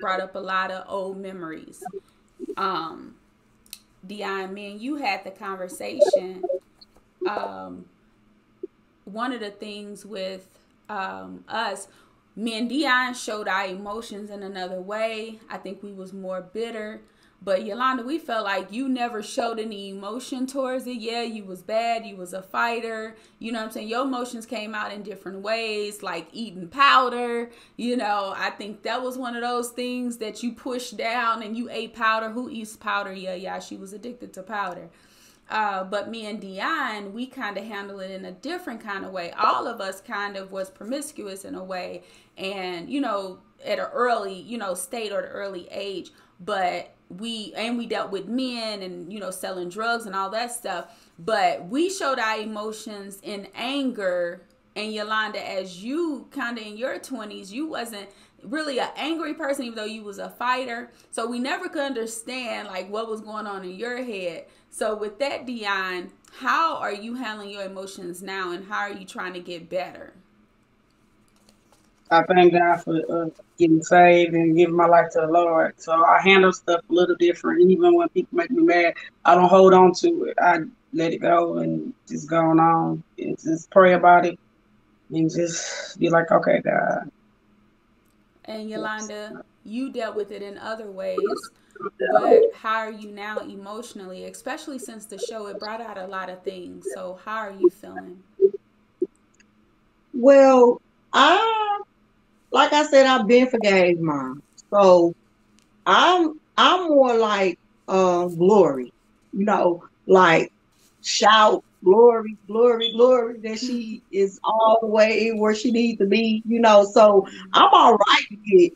brought up a lot of old memories. Um, Dionne, me and you had the conversation. Um, one of the things with um, us, me and Dionne showed our emotions in another way. I think we was more bitter. But Yolanda, we felt like you never showed any emotion towards it. Yeah, you was bad, you was a fighter. You know what I'm saying? Your emotions came out in different ways, like eating powder. You know, I think that was one of those things that you pushed down and you ate powder. Who eats powder? Yeah, yeah, she was addicted to powder. Uh, but me and Dionne, we kind of handle it in a different kind of way. All of us kind of was promiscuous in a way, and you know, at an early, you know, state or an early age. But we and we dealt with men and you know selling drugs and all that stuff but we showed our emotions in anger and Yolanda as you kind of in your 20s you wasn't really an angry person even though you was a fighter so we never could understand like what was going on in your head so with that Dionne how are you handling your emotions now and how are you trying to get better I thank God for uh, getting saved and giving my life to the Lord. So I handle stuff a little different. Even when people make me mad, I don't hold on to it. I let it go and just go on and just pray about it and just be like, okay, God. And Yolanda, you dealt with it in other ways, but how are you now emotionally, especially since the show it brought out a lot of things. So how are you feeling? Well, I like I said, I've been forgave mom. So I'm I'm more like uh, glory, you know, like shout glory, glory, glory that she is all the way where she needs to be, you know. So I'm all right with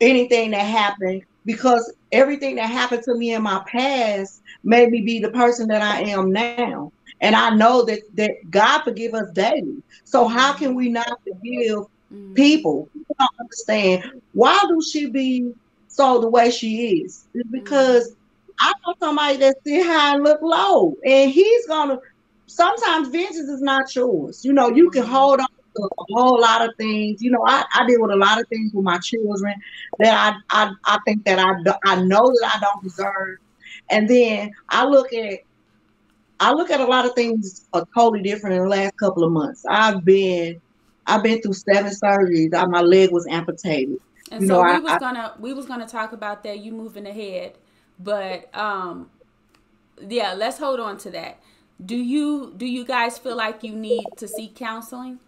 anything that happened because everything that happened to me in my past made me be the person that I am now. And I know that that God forgive us daily. So how can we not forgive mm-hmm. people? People don't understand why do she be so the way she is? It's because mm-hmm. I know somebody that sit high and look low, and he's gonna. Sometimes vengeance is not yours. You know, you can mm-hmm. hold on a whole lot of things. You know, I, I deal with a lot of things with my children that I I, I think that I I know that I don't deserve, and then I look at I look at a lot of things are totally different in the last couple of months. I've been I've been through seven surgeries. My leg was amputated. And you so know, we I, was gonna we was gonna talk about that. You moving ahead, but um, yeah, let's hold on to that. Do you do you guys feel like you need to seek counseling?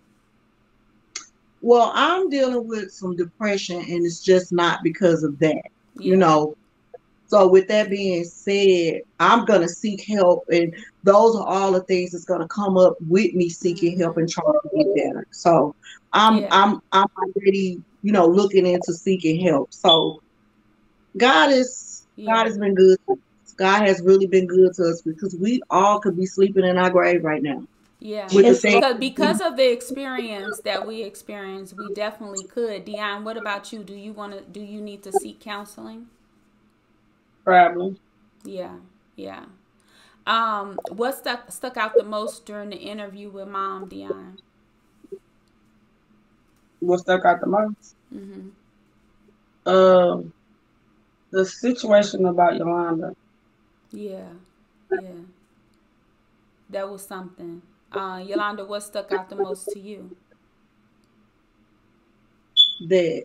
Well, I'm dealing with some depression, and it's just not because of that. Yeah. You know, so with that being said, I'm gonna seek help, and those are all the things that's gonna come up with me seeking help and trying to get better. So I'm yeah. I'm I'm already you know looking into seeking help. So God is yeah. God has been good. God has really been good to us because we all could be sleeping in our grave right now. Yeah, because, because of the experience that we experienced, we definitely could. Dionne, what about you? Do you want to? Do you need to seek counseling? Probably. Yeah, yeah. Um, what stuck stuck out the most during the interview with Mom Dionne? What stuck out the most? Mm-hmm. Um, the situation about Yolanda. Yeah, yeah. That was something. Uh, Yolanda, what stuck out the most to you? That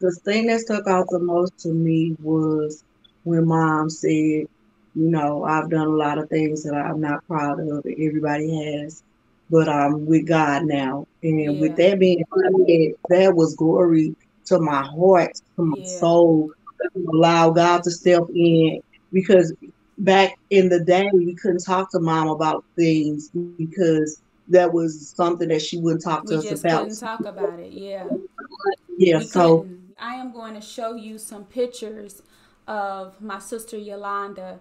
the thing that stuck out the most to me was when mom said, you know, I've done a lot of things that I'm not proud of, everybody has, but I'm with God now. And yeah. with that being said, that was glory to my heart, to my yeah. soul, allow God to step in because back in the day we couldn't talk to mom about things because that was something that she wouldn't talk to we us about. Couldn't talk about it, yeah. Yeah, we so couldn't. I am going to show you some pictures of my sister Yolanda.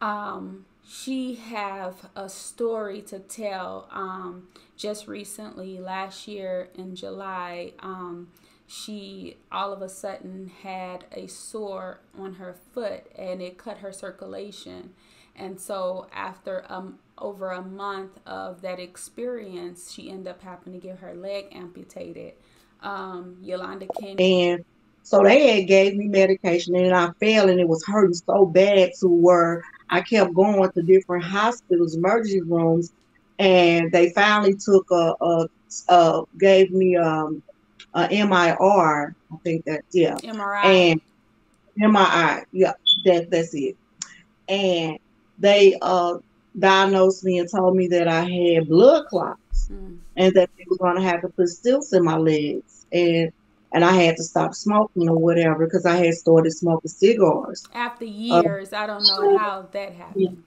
Um, she have a story to tell. Um, just recently, last year in July, um, she all of a sudden had a sore on her foot and it cut her circulation. And so after um over a month of that experience, she ended up having to get her leg amputated. Um, Yolanda came and so they had gave me medication and I fell and it was hurting so bad to where I kept going to different hospitals, emergency rooms, and they finally took a, a, a gave me um, a MIR. I think that yeah, MRI and MRI. Yeah, that that's it. And they uh, diagnosed me and told me that I had blood clots mm. and that they were going to have to put stilts in my legs and and I had to stop smoking or whatever because I had started smoking cigars. After years, uh, I don't know how that happened.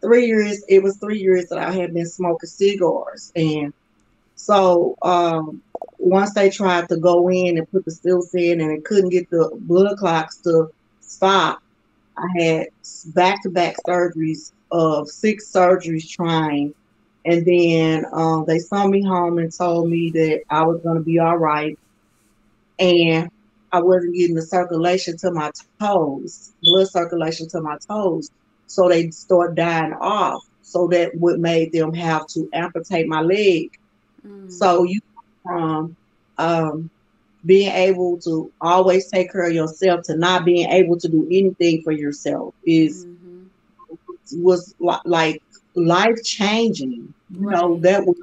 Three years, it was three years that I had been smoking cigars. And so um, once they tried to go in and put the stilts in and it couldn't get the blood clots to stop, I had back to back surgeries of six surgeries trying. And then um, they sent me home and told me that I was going to be all right and I wasn't getting the circulation to my toes, blood circulation to my toes. So they start dying off. So that would made them have to amputate my leg. Mm. So you um um being able to always take care of yourself to not being able to do anything for yourself is mm-hmm. was like life changing. You right. know, that was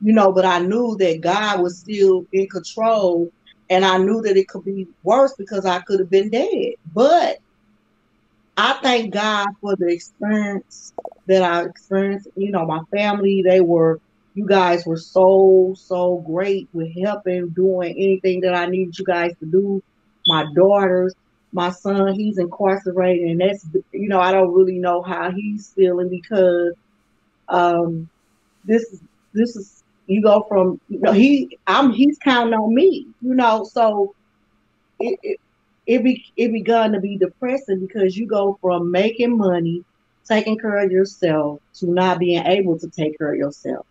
you know, but I knew that God was still in control and I knew that it could be worse because I could have been dead. But I thank God for the experience that I experienced. You know, my family, they were, you guys were so, so great with helping, doing anything that I needed you guys to do. My daughters, my son, he's incarcerated, and that's, you know, I don't really know how he's feeling because um, this is this is you go from you know he I'm he's counting on me, you know, so it it, it be it begun to be depressing because you go from making money, taking care of yourself to not being able to take care of yourself.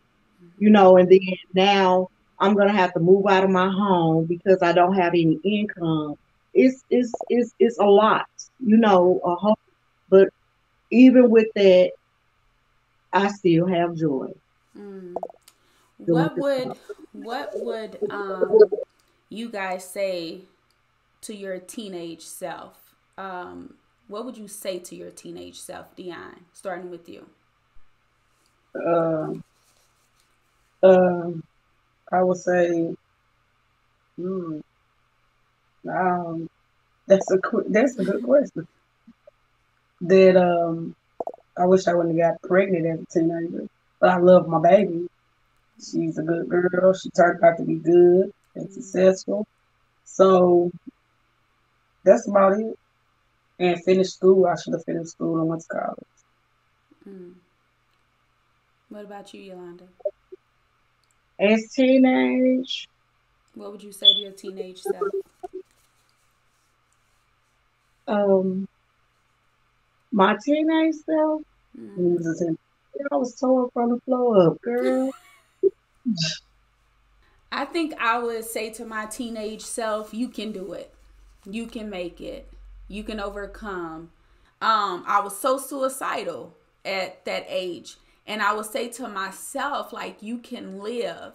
You know, and then now I'm gonna have to move out of my home because I don't have any income. It's it's it's it's a lot, you know, a whole, but even with that, I still have joy. Mm what would what would um you guys say to your teenage self? Um, what would you say to your teenage self, Dionne? Starting with you. Um, um, I would say, hmm, Um, that's a that's a good question. That um, I wish I wouldn't have got pregnant as a teenager, but I love my baby. She's a good girl. She turned out to be good and successful. So that's about it. And finish school. I should have finished school and went to college. Mm. What about you, Yolanda? As teenage, what would you say to your teenage self? Um, my teenage self, mm. I was tore from the floor up, girl. (laughs) I think I would say to my teenage self, you can do it. You can make it. You can overcome. Um, I was so suicidal at that age. And I would say to myself, like, you can live.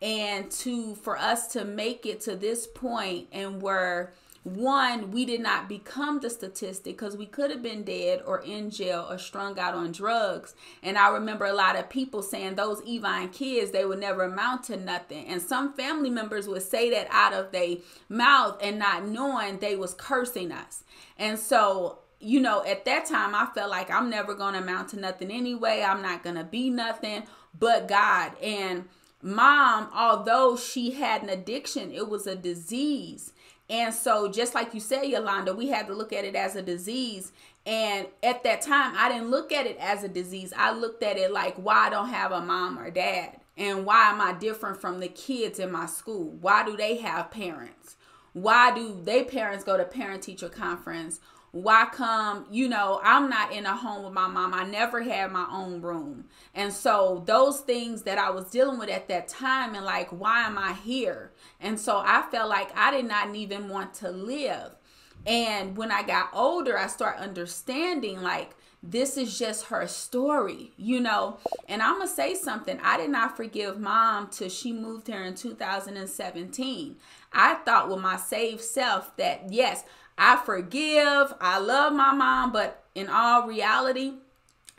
And to for us to make it to this point and where one, we did not become the statistic because we could have been dead or in jail or strung out on drugs. And I remember a lot of people saying those Evine kids, they would never amount to nothing. And some family members would say that out of their mouth and not knowing they was cursing us. And so you know, at that time, I felt like I'm never going to amount to nothing anyway. I'm not going to be nothing but God. And mom, although she had an addiction, it was a disease. And so, just like you said, Yolanda, we had to look at it as a disease. And at that time, I didn't look at it as a disease. I looked at it like, why I don't have a mom or dad? And why am I different from the kids in my school? Why do they have parents? Why do they parents go to parent teacher conference? Why come you know i'm not in a home with my mom i never had my own room and so those things that i was dealing with at that time and like why am i here and so i felt like i did not even want to live and when i got older i start understanding like this is just her story, you know. And I'm gonna say something. I did not forgive mom till she moved here in 2017. I thought with my saved self that yes, I forgive, I love my mom, but in all reality,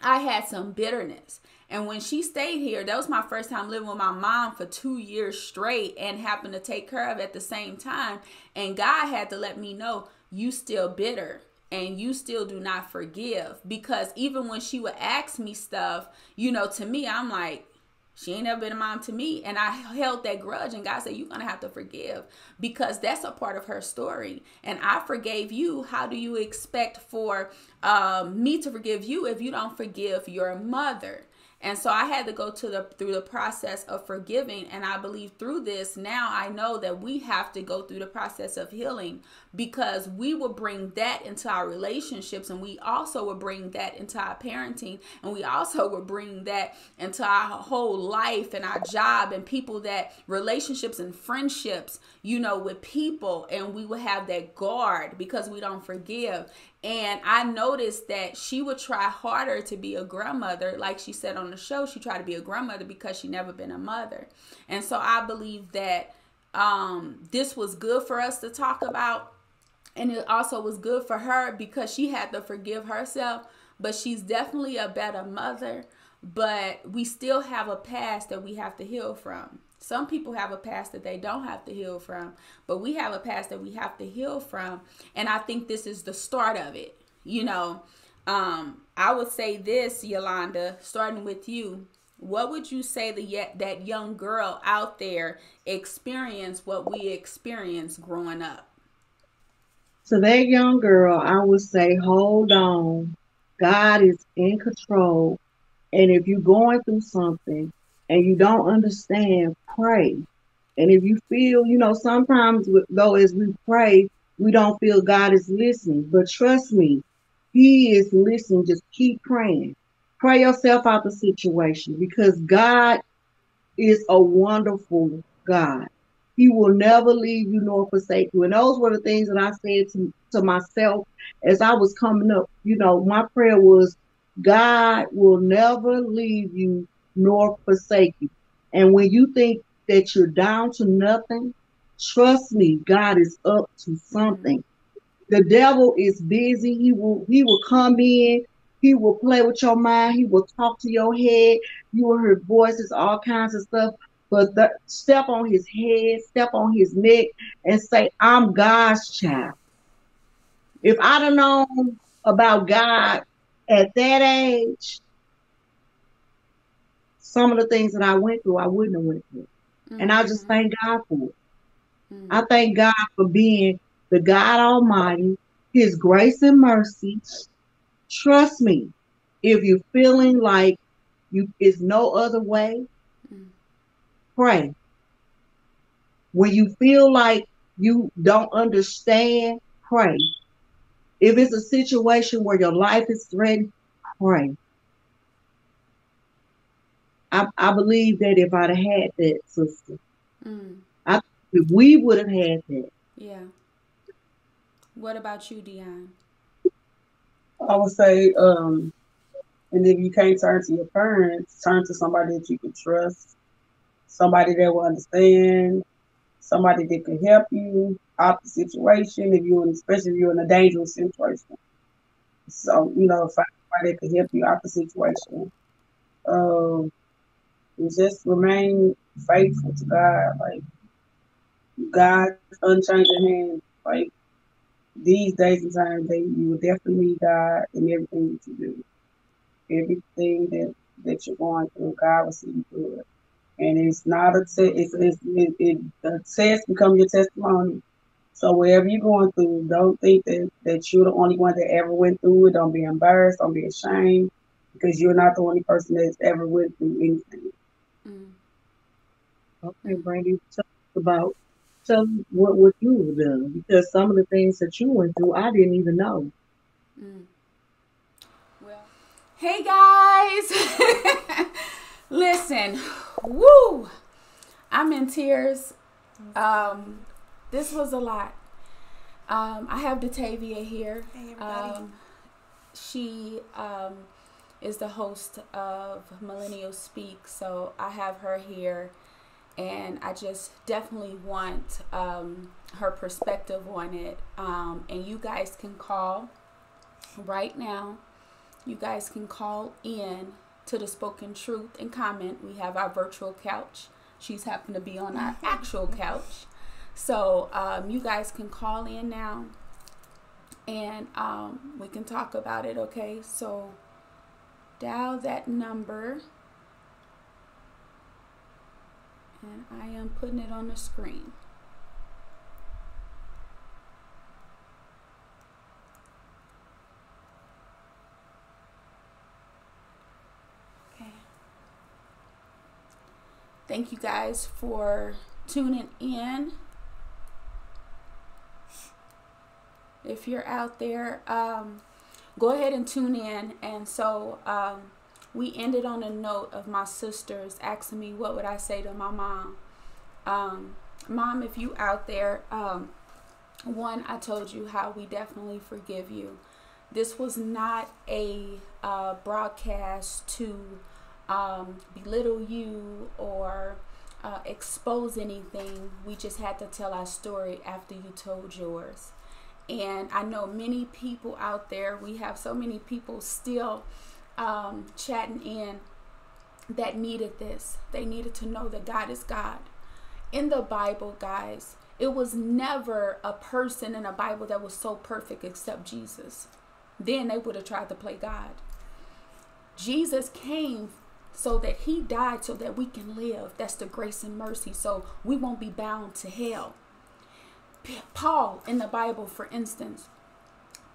I had some bitterness. And when she stayed here, that was my first time living with my mom for two years straight and happened to take care of at the same time. And God had to let me know you still bitter and you still do not forgive. Because even when she would ask me stuff, you know, to me, I'm like, she ain't never been a mom to me. And I held that grudge, and God said, You're going to have to forgive because that's a part of her story. And I forgave you. How do you expect for um, me to forgive you if you don't forgive your mother? And so I had to go to the through the process of forgiving and I believe through this now I know that we have to go through the process of healing because we will bring that into our relationships and we also will bring that into our parenting and we also (laughs) will bring that into our whole life and our job and people that relationships and friendships you know with people and we will have that guard because we don't forgive and I noticed that she would try harder to be a grandmother. Like she said on the show, she tried to be a grandmother because she never been a mother. And so I believe that um, this was good for us to talk about. And it also was good for her because she had to forgive herself. But she's definitely a better mother. But we still have a past that we have to heal from. Some people have a past that they don't have to heal from, but we have a past that we have to heal from. And I think this is the start of it. You know, um, I would say this, Yolanda, starting with you. What would you say the yet that young girl out there experience what we experienced growing up? So that young girl, I would say, hold on. God is in control. And if you're going through something, and you don't understand, pray. And if you feel, you know, sometimes though as we pray, we don't feel God is listening. But trust me, He is listening. Just keep praying. Pray yourself out the situation because God is a wonderful God. He will never leave you nor forsake you. And those were the things that I said to, to myself as I was coming up. You know, my prayer was God will never leave you nor forsake you. And when you think that you're down to nothing, trust me, God is up to something. The devil is busy. He will he will come in, he will play with your mind, he will talk to your head, you will hear voices, all kinds of stuff. But the, step on his head, step on his neck, and say, I'm God's child. If I'd have known about God at that age, some of the things that I went through, I wouldn't have went through. Mm-hmm. And I just thank God for it. Mm-hmm. I thank God for being the God Almighty, His grace and mercy. Trust me, if you're feeling like you is no other way, mm-hmm. Pray. When you feel like you don't understand, pray. If it's a situation where your life is threatened, pray. I, I believe that if I'd have had that, sister, mm. I if we would have had that. Yeah. What about you, Dionne? I would say, um, and if you can't turn to your parents, turn to somebody that you can trust, somebody that will understand, somebody that can help you out the situation if you're in, especially if you're in a dangerous situation. So, you know, find somebody that can help you out the situation. Um, and just remain faithful to God. Like God's unchanging hand. Like these days and times, they you will definitely need God in everything that you do. Everything that that you're going through, God will see you through it. And it's not a test. It's, it's it, it the test become your testimony. So wherever you're going through, don't think that, that you're the only one that ever went through it. Don't be embarrassed. Don't be ashamed because you're not the only person that's ever went through anything. Mm. Okay, Brandy, tell about tell what what you have done because some of the things that you went through, I didn't even know. Mm. Well, hey guys, (laughs) listen, woo, I'm in tears. Um, this was a lot. Um, I have Detavia here. Hey, everybody. Um, she um, is the host of Millennial Speak, so I have her here, and I just definitely want um, her perspective on it. Um, and you guys can call right now. You guys can call in to the Spoken Truth and comment. We have our virtual couch. She's happened to be on our actual couch. So um, you guys can call in now and um, we can talk about it, okay? So dial that number and I am putting it on the screen. Thank you guys for tuning in. if you're out there, um, go ahead and tune in. And so um, we ended on a note of my sisters asking me, what would I say to my mom? Um, mom, if you out there, um, one, I told you how we definitely forgive you. This was not a uh, broadcast to um, belittle you or uh, expose anything. We just had to tell our story after you told yours. And I know many people out there, we have so many people still um, chatting in that needed this. They needed to know that God is God. In the Bible, guys, it was never a person in the Bible that was so perfect except Jesus. Then they would have tried to play God. Jesus came so that he died so that we can live. That's the grace and mercy. So we won't be bound to hell. Paul in the Bible, for instance,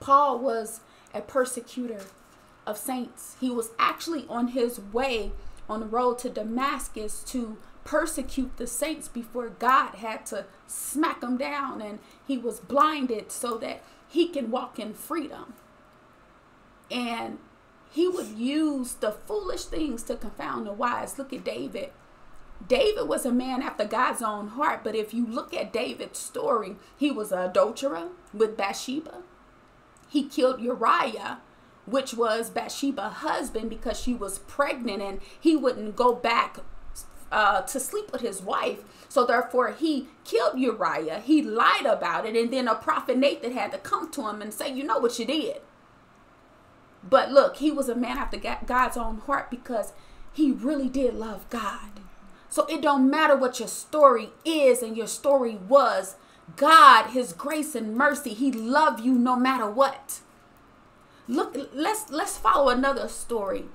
Paul was a persecutor of saints. He was actually on his way on the road to Damascus to persecute the saints before God had to smack them down and he was blinded so that he can walk in freedom. And he would use the foolish things to confound the wise. Look at David. David was a man after God's own heart, but if you look at David's story, he was an adulterer with Bathsheba. He killed Uriah, which was Bathsheba's husband, because she was pregnant and he wouldn't go back uh, to sleep with his wife. So therefore, he killed Uriah. He lied about it, and then a prophet Nathan had to come to him and say, "You know what you did." But look, he was a man after God's own heart because he really did love God. So it don't matter what your story is and your story was. God, his grace and mercy, he love you no matter what. Look, let's let's follow another story.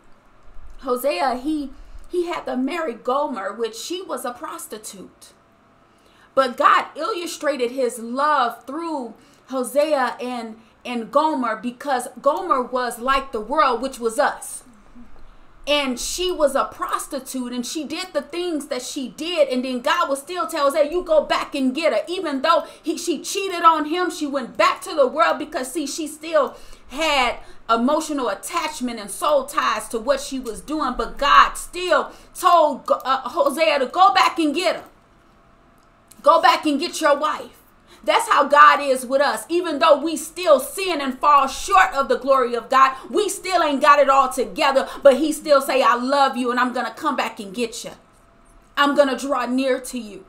Hosea, he he had to marry Gomer, which she was a prostitute. But God illustrated his love through Hosea and and Gomer because Gomer was like the world, which was us. And she was a prostitute and she did the things that she did. And then God would still tell Hosea, you go back and get her. Even though he, she cheated on him, she went back to the world because, see, she still had emotional attachment and soul ties to what she was doing. But God still told uh, Hosea to go back and get her. Go back and get your wife. That's how God is with us. Even though we still sin and fall short of the glory of God, we still ain't got it all together, but he still say, I love you and I'm going to come back and get you. I'm going to draw near to you.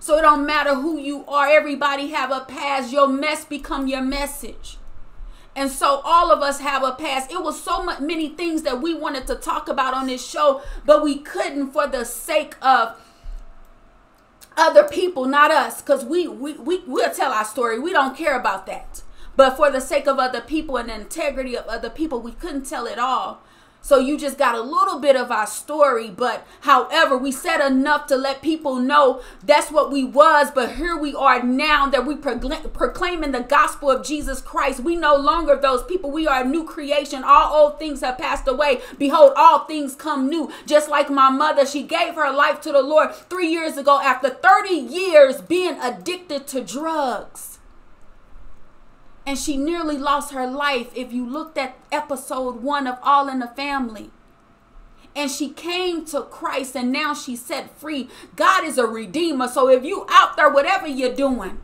So it don't matter who you are. Everybody have a past. Your mess become your message. And so all of us have a past. It was so many things that we wanted to talk about on this show, but we couldn't for the sake of other people, not us, because we, we, we, we'll tell our story. We don't care about that. But for the sake of other people and the integrity of other people, we couldn't tell it all. So you just got a little bit of our story, but however, we said enough to let people know that's what we was, but here we are now that we proclaim, proclaiming the gospel of Jesus Christ. We no longer those people. We are a new creation. All old things have passed away. Behold, all things come new. Just like my mother, she gave her life to the Lord 3 years ago after 30 years being addicted to drugs and she nearly lost her life if you looked at episode one of All in the Family. And she came to Christ and now she's set free. God is a redeemer. So if you out there, whatever you're doing,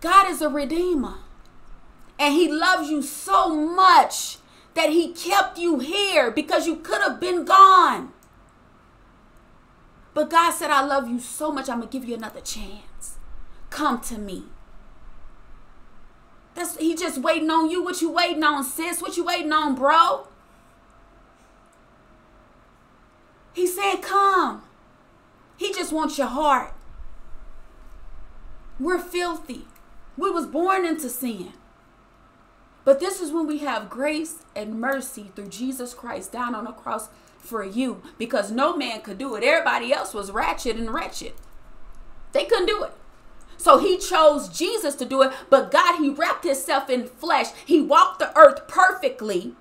God is a redeemer. And he loves you so much that he kept you here because you could have been gone. But God said, I love you so much, I'm going to give you another chance. Come to me. That's he just waiting on you. What you waiting on, sis? What you waiting on, bro? He said, "Come." He just wants your heart. We're filthy. We was born into sin. But this is when we have grace and mercy through Jesus Christ down on the cross for you because no man could do it. Everybody else was ratchet and wretched. They couldn't do it. So he chose Jesus to do it, but God, he wrapped himself in flesh. He walked the earth perfectly,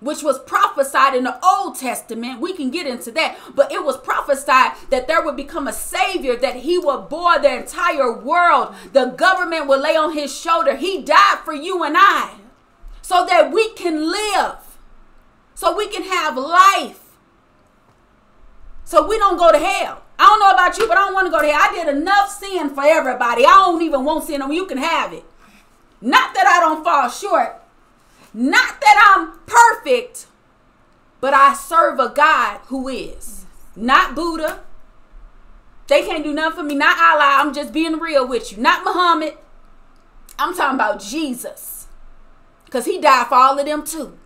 which was prophesied in the Old Testament. We can get into that, but it was prophesied that there would become a savior, that he would bore the entire world. The government would lay on his shoulder. He died for you and I so that we can live, so we can have life, so we don't go to hell. I don't know about you, but I don't want to go there. I did enough sin for everybody. I don't even want sin on you. can have it. Not that I don't fall short. Not that I'm perfect, but I serve a God who is. Not Buddha. They can't do nothing for me. Not Allah. I'm just being real with you. Not Muhammad. I'm talking about Jesus. Because he died for all of them too.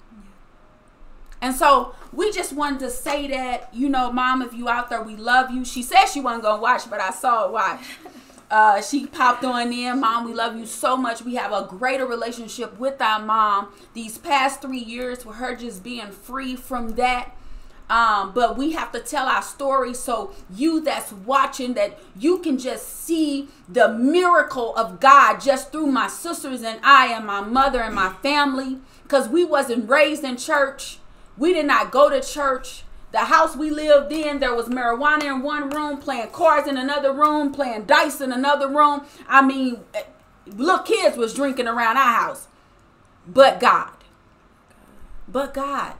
And so we just wanted to say that, you know, mom, if you out there, we love you. She said she wasn't gonna watch, but I saw it watch. Uh, she popped on in, mom. We love you so much. We have a greater relationship with our mom. These past three years, with her just being free from that. Um, but we have to tell our story so you that's watching that you can just see the miracle of God just through my sisters and I and my mother and my family because we wasn't raised in church we did not go to church. The house we lived in, there was marijuana in one room, playing cards in another room, playing dice in another room. I mean, eh, little kids was drinking around our house. But God. But God.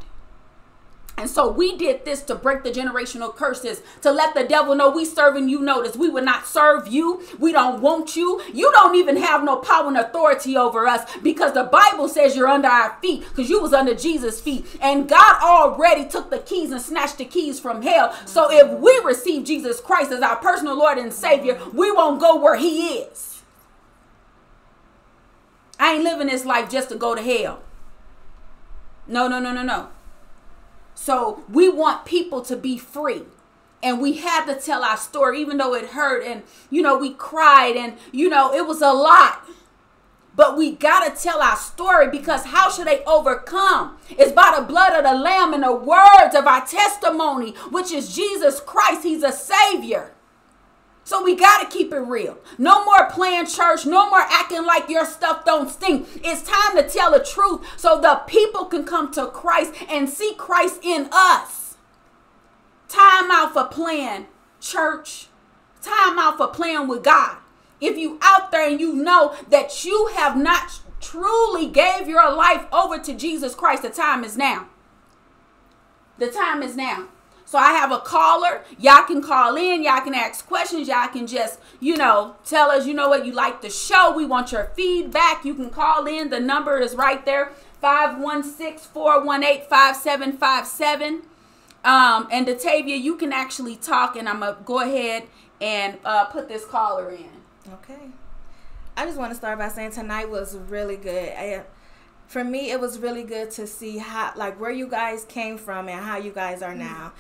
And so we did this to break the generational curses, to let the devil know we serving you notice. We would not serve you. We don't want you. You don't even have no power and authority over us because the Bible says you're under our feet because you was under Jesus' feet. And God already took the keys and snatched the keys from hell. So if we receive Jesus Christ as our personal Lord and Savior, we won't go where he is. I ain't living this life just to go to hell. No, no, no, no, no. So we want people to be free. and we had to tell our story even though it hurt and you know we cried and you know it was a lot but we got to tell our story because how should they overcome? It's by the blood of the Lamb and the words of our testimony, which is Jesus Christ. He's a Savior. So we got to keep it real. No more playing church. No more acting like your stuff don't stink. It's time to tell the truth so the people can come to Christ and see Christ in us. Time out for playing church. Time out for playing with God. If you out there and you know that you have not truly gave your life over to Jesus Christ, the time is now. The time is now. So I have a caller. Y'all can call in. Y'all can ask questions. Y'all can just, you know, tell us, you know what, you like the show. We want your feedback. You can call in. The number is right there 516 418 5757. Um, and Datavia, you can actually talk, and I'm going to go ahead and uh, put this caller in. Okay. I just want to start by saying tonight was really good. I, for me, it was really good to see how, like, where you guys came from and how you guys are now.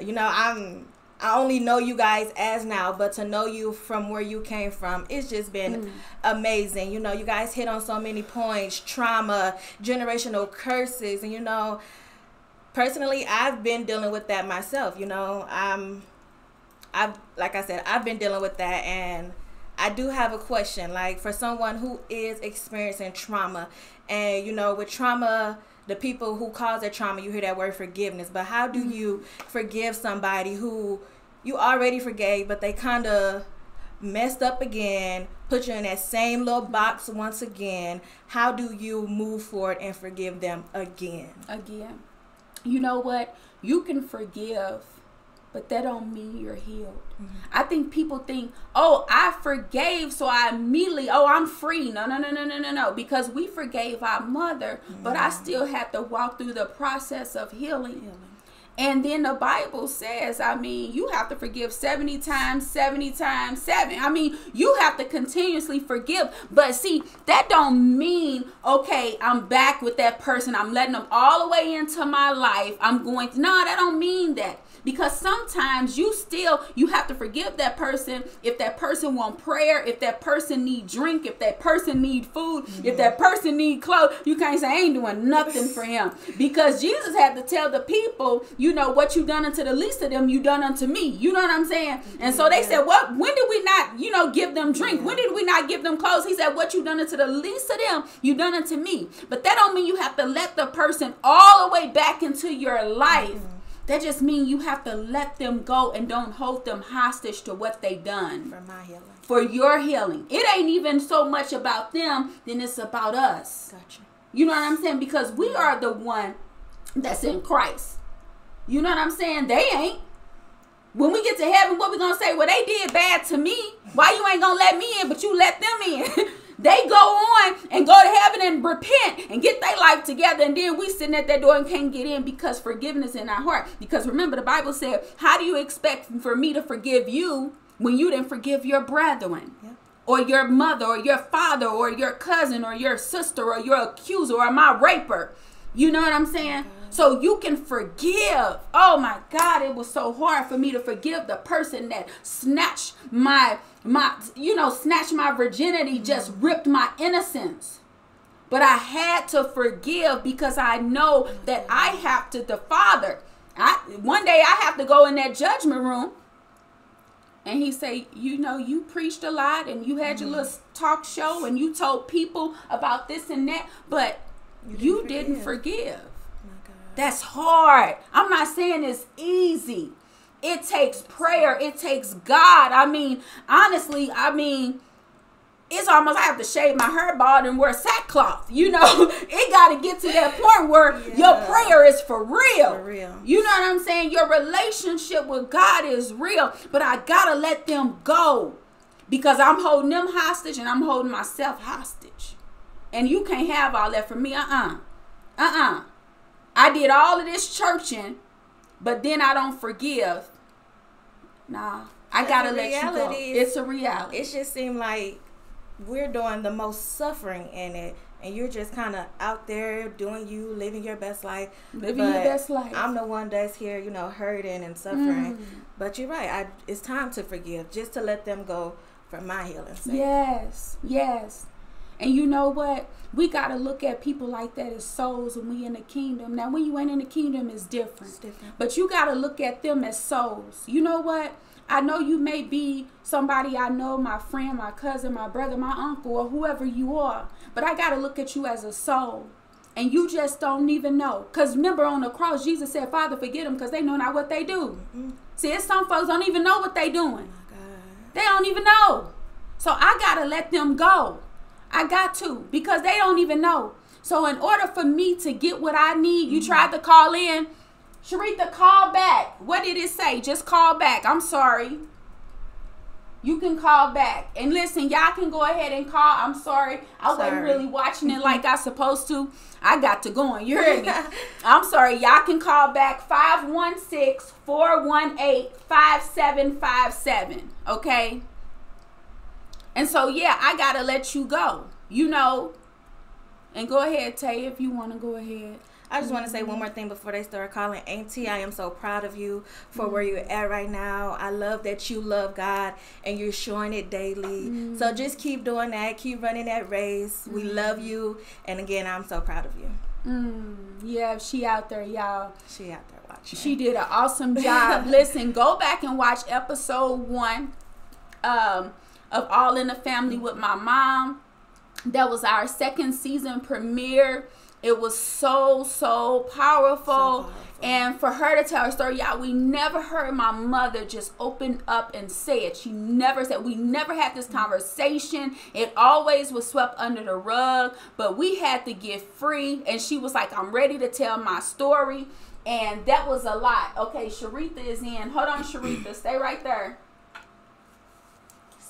You know, I'm I only know you guys as now, but to know you from where you came from, it's just been mm. amazing. You know, you guys hit on so many points trauma, generational curses, and you know, personally, I've been dealing with that myself. You know, I'm, I've, like I said, I've been dealing with that, and I do have a question. Like for someone who is experiencing trauma, and you know, with trauma, the people who cause that trauma, you hear that word forgiveness. But how do mm-hmm. you forgive somebody who you already forgave, but they kind of messed up again, put you in that same little box once again? How do you move forward and forgive them again? Again. You know what? You can forgive but that don't mean you're healed. Mm-hmm. I think people think, "Oh, I forgave, so I immediately, oh, I'm free." No, no, no, no, no, no, no, because we forgave our mother, mm-hmm. but I still had to walk through the process of healing. healing. And then the Bible says, I mean, you have to forgive 70 times, 70 times 7. I mean, you have to continuously forgive. But see, that don't mean, okay, I'm back with that person. I'm letting them all the way into my life. I'm going to, no, that don't mean that because sometimes you still you have to forgive that person. If that person want prayer if that person need drink if that person need food mm-hmm. if that person need clothes you can't say I ain't doing nothing for him. Because jesus had to tell the people you know what you done unto the least of them you done unto me. You know what i'm saying? And so they said what when did we not you know give them drink? When did we not give them clothes? He said what you done unto the least of them you done unto me. But that don't mean you have to let the person all the way back into your life mm-hmm that just means you have to let them go and don't hold them hostage to what they done. For my healing. For your healing. It ain't even so much about them, then it's about us. Gotcha. You know what I'm saying? Because we are the one that's in Christ. You know what I'm saying? They ain't. When we get to heaven, what we gonna say? Well, they did bad to me. Why you ain't gonna let me in, but you let them in? (laughs) They go on and go to heaven and repent and get their life together. And then we sitting at that door and can't get in because forgiveness in our heart. Because remember, the Bible said, How do you expect for me to forgive you when you didn't forgive your brethren? Yeah. Or your mother, or your father, or your cousin, or your sister, or your accuser, or my raper. You know what I'm saying? Oh So you can forgive. Oh my God, it was so hard for me to forgive the person that snatched my my you know snatched my virginity mm-hmm. just ripped my innocence. But i had to forgive because i know that i mm-hmm. have to the father i one day i have to go in that judgment room. And he say you know you preached a lot and you had your mm-hmm. little talk show and you told people about this and that but you didn't, you didn't forgive, that's hard i'm not saying it's easy it takes prayer. It takes God. I mean, honestly, I mean, it's almost I have to shave my hair bald and wear sackcloth. You know, (laughs) it got to get to that point where yeah. your prayer is for real. For real. You know what I'm saying? Your relationship with God is real, but I got to let them go because I'm holding them hostage and I'm holding myself hostage. And you can't have all that for me. Uh-uh. Uh-uh. I did all of this churching but then I don't forgive. Nah, I gotta let you go. It's a reality. It just seemed like we're doing the most suffering in it and you're just kind of out there doing you, living your best life. Living your best life. I'm the one that's here, you know, hurting and suffering. Mm. But you're right. I, it's time to forgive, just to let them go for my healing sake. Yes, yes. And you know what? We got to look at people like that as souls when we in the kingdom. Now, when you ain't in the kingdom, it's different. It's different. But you got to look at them as souls. You know what? I know you may be somebody I know, my friend, my cousin, my brother, my uncle, or whoever you are. But I got to look at you as a soul. And you just don't even know. Because remember on the cross, Jesus said, Father, forget them because they know not what they do. Mm-hmm. See, it's some folks don't even know what they doing. Oh they don't even know. So I got to let them go. I got to because they don't even know. So in order for me to get what I need, you mm-hmm. tried to call in. Sharita, call back. What did it say? Just call back. I'm sorry. You can call back. And listen, y'all can go ahead and call. I'm sorry. I sorry. wasn't really watching it (laughs) like I supposed to. I got to go on. You heard me. (laughs) I'm sorry. Y'all can call back 516 418 5757. Okay? And so, yeah, I got to let you go, you know. And go ahead, Tay, if you want to go ahead. I just want to say one more thing before they start calling. Auntie, I am so proud of you for mm-hmm. where you're at right now. I love that you love God and you're showing it daily. Mm-hmm. So just keep doing that. Keep running that race. Mm-hmm. We love you. And again, I'm so proud of you. Mm, yeah, she out there, y'all. She out there watching. She did an awesome job. (laughs) Listen, go back and watch episode one. Um, of All in the Family with my mom. That was our second season premiere. It was so, so powerful. so powerful. And for her to tell her story, y'all, we never heard my mother just open up and say it. She never said, we never had this conversation. It always was swept under the rug, but we had to get free. And she was like, I'm ready to tell my story. And that was a lot. Okay, Sharitha is in. Hold on, Sharitha. Stay right there.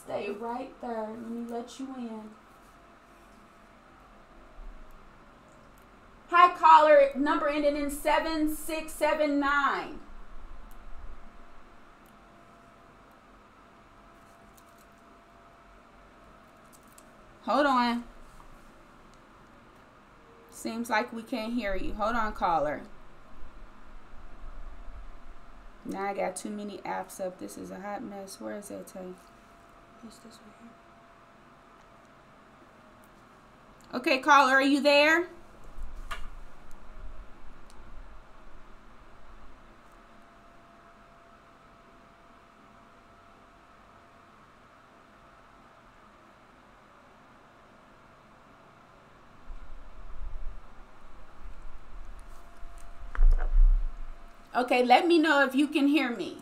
Stay right there. Let me let you in. Hi, caller. Number ending in 7679. Hold on. Seems like we can't hear you. Hold on, caller. Now I got too many apps up. This is a hot mess. Where is that tape? This right here? Okay, caller, are you there? Okay, let me know if you can hear me.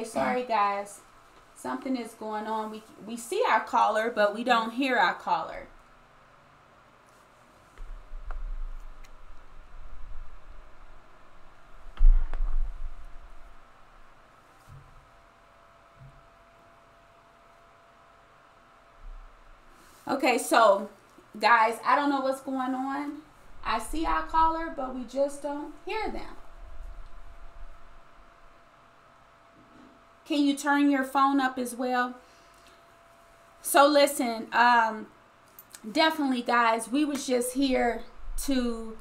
Okay, sorry guys. Something is going on. We we see our caller, but we don't mm-hmm. hear our caller. Okay, so guys, I don't know what's going on. I see our caller, but we just don't hear them. Can you turn your phone up as well? So listen, um, definitely guys, we was just here to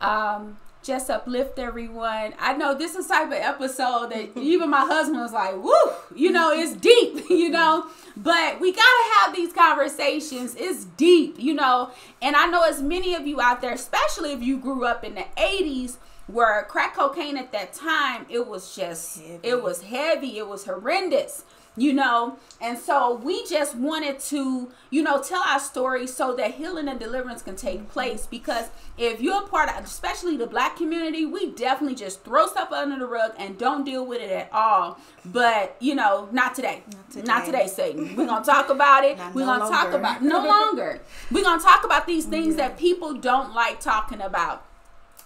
um, just uplift everyone. I know this is type of episode that (laughs) even my husband was like, woo, you know, it's deep, (laughs) you know, but we got to have these conversations. It's deep, you know, and I know as many of you out there, especially if you grew up in the 80s, where crack cocaine at that time it was just heavy. it was heavy. It was horrendous you know? And so we just wanted to you know tell our story so that healing and deliverance can take place. Because if you're a part of especially the black community we definitely just throw stuff under the rug and don't deal with it at all. But you know not today. Not today, not today. satan. We're gonna talk about it. (laughs) We're no gonna talk about no longer. (laughs) We're gonna talk about these things yeah. that people don't like talking about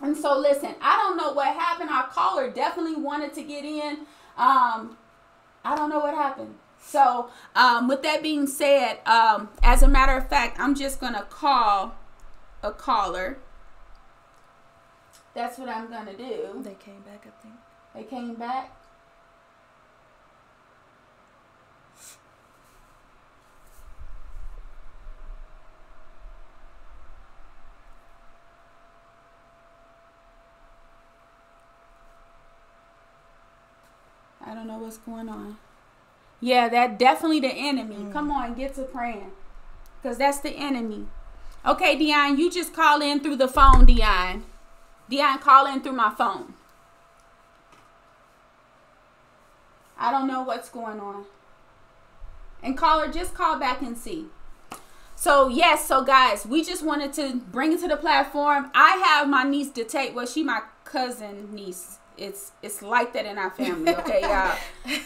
And so, listen, I don't know what happened. Our caller definitely wanted to get in. Um, I don't know what happened. So, um, with that being said, um, as a matter of fact, I'm just going to call a caller. That's what I'm going to do. They came back, I think. They came back. I don't know what's going on. Yeah, that definitely the enemy. Mm. Come on, get to praying. Because that's the enemy. Okay, Dionne, you just call in through the phone, Dionne. Dionne, call in through my phone. I don't know what's going on. And caller, just call back and see. So yes, so guys, we just wanted to bring it to the platform. I have my niece to take. Well, she my cousin niece it's it's like that in our family, okay, (laughs) y'all.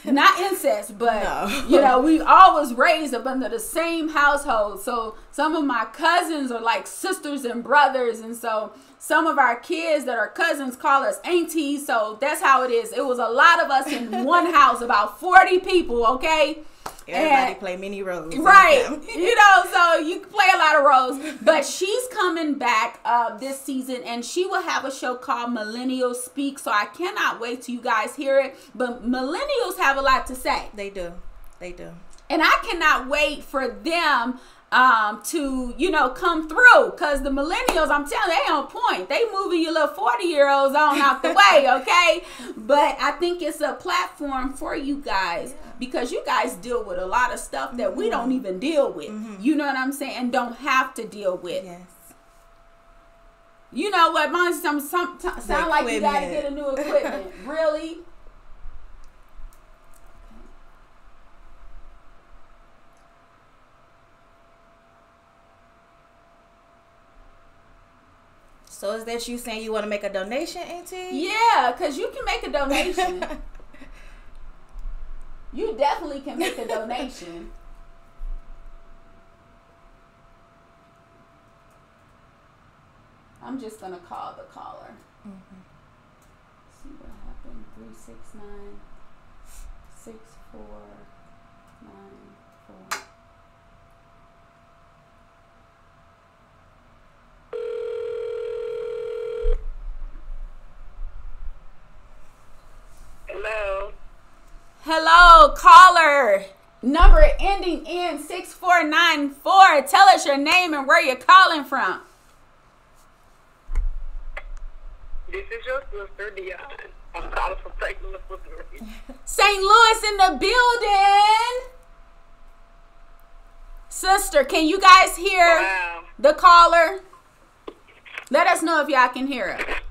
Not incest, but no. you know, we always raised up under the same household. So some of my cousins are like sisters and brothers, and so some of our kids that are cousins call us aunties. So that's how it is. It was a lot of us in one (laughs) house, about forty people, okay. Everybody and, play many roles. Right. (laughs) you know, so you play a lot of roles. But she's coming back uh, this season and she will have a show called Millennials Speak. So I cannot wait till you guys hear it. But millennials have a lot to say. They do. They do. And I cannot wait for them um, to you know come through. Because the millennials i'm telling you they on point. They moving your little 40 year olds on out the way (laughs) okay? But i think it's a platform for you guys because you guys deal with a lot of stuff that mm-hmm. we don't even deal with. Mm-hmm. you know what i'm saying? And don't have to deal with. Yes. You know what mine some, some sound like you gotta get a new equipment. (laughs) Really So is that you saying you want to make a donation, Auntie? Yeah, because you can make a donation. (laughs) you definitely can make a donation. I'm just gonna call the caller. Mm-hmm. See what happened. Three six nine six four nine four. Hello, caller. Number ending in 6494. Tell us your name and where you're calling from. This is your sister, Dionne. I'm calling from St. Louis, Missouri. (laughs) St. Louis in the building. Sister, can you guys hear wow. the caller? Let us know if y'all can hear it.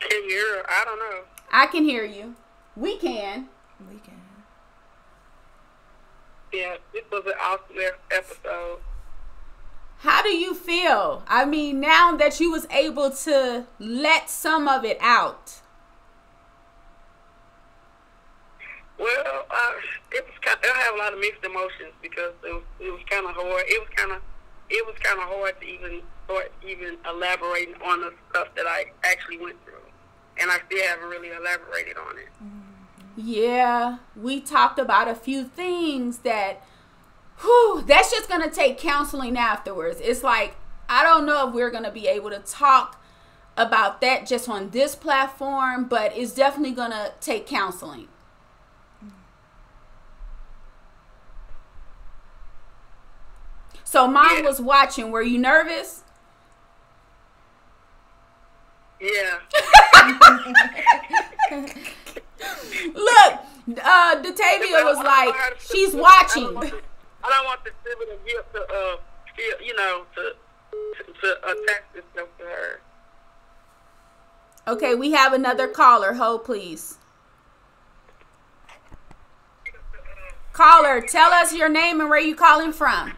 Can you hear? I don't know. I can hear you. We can. We can. Yeah, this was an awesome episode. How do you feel? I mean, now that you was able to let some of it out. Well, uh, it was kind. Of, I have a lot of mixed emotions because it was it was kind of hard. It was kind of it was kind of hard to even start even elaborating on the stuff that I actually went through and I still haven't really elaborated on it. Yeah, we talked about a few things that, whew, that's just gonna take counseling afterwards. It's like I don't know if we're gonna be able to talk about that just on this platform, but it's definitely gonna take counseling. So mom yeah. was watching. Were you nervous? Yeah. (laughs) Look, uh, Detavia was like, she's watching. I don't want the sibling guilt to, uh, feel, you know, to, to, to attach itself to her. Okay, we have another caller. Hold, please. Caller, tell us your name and where you calling from.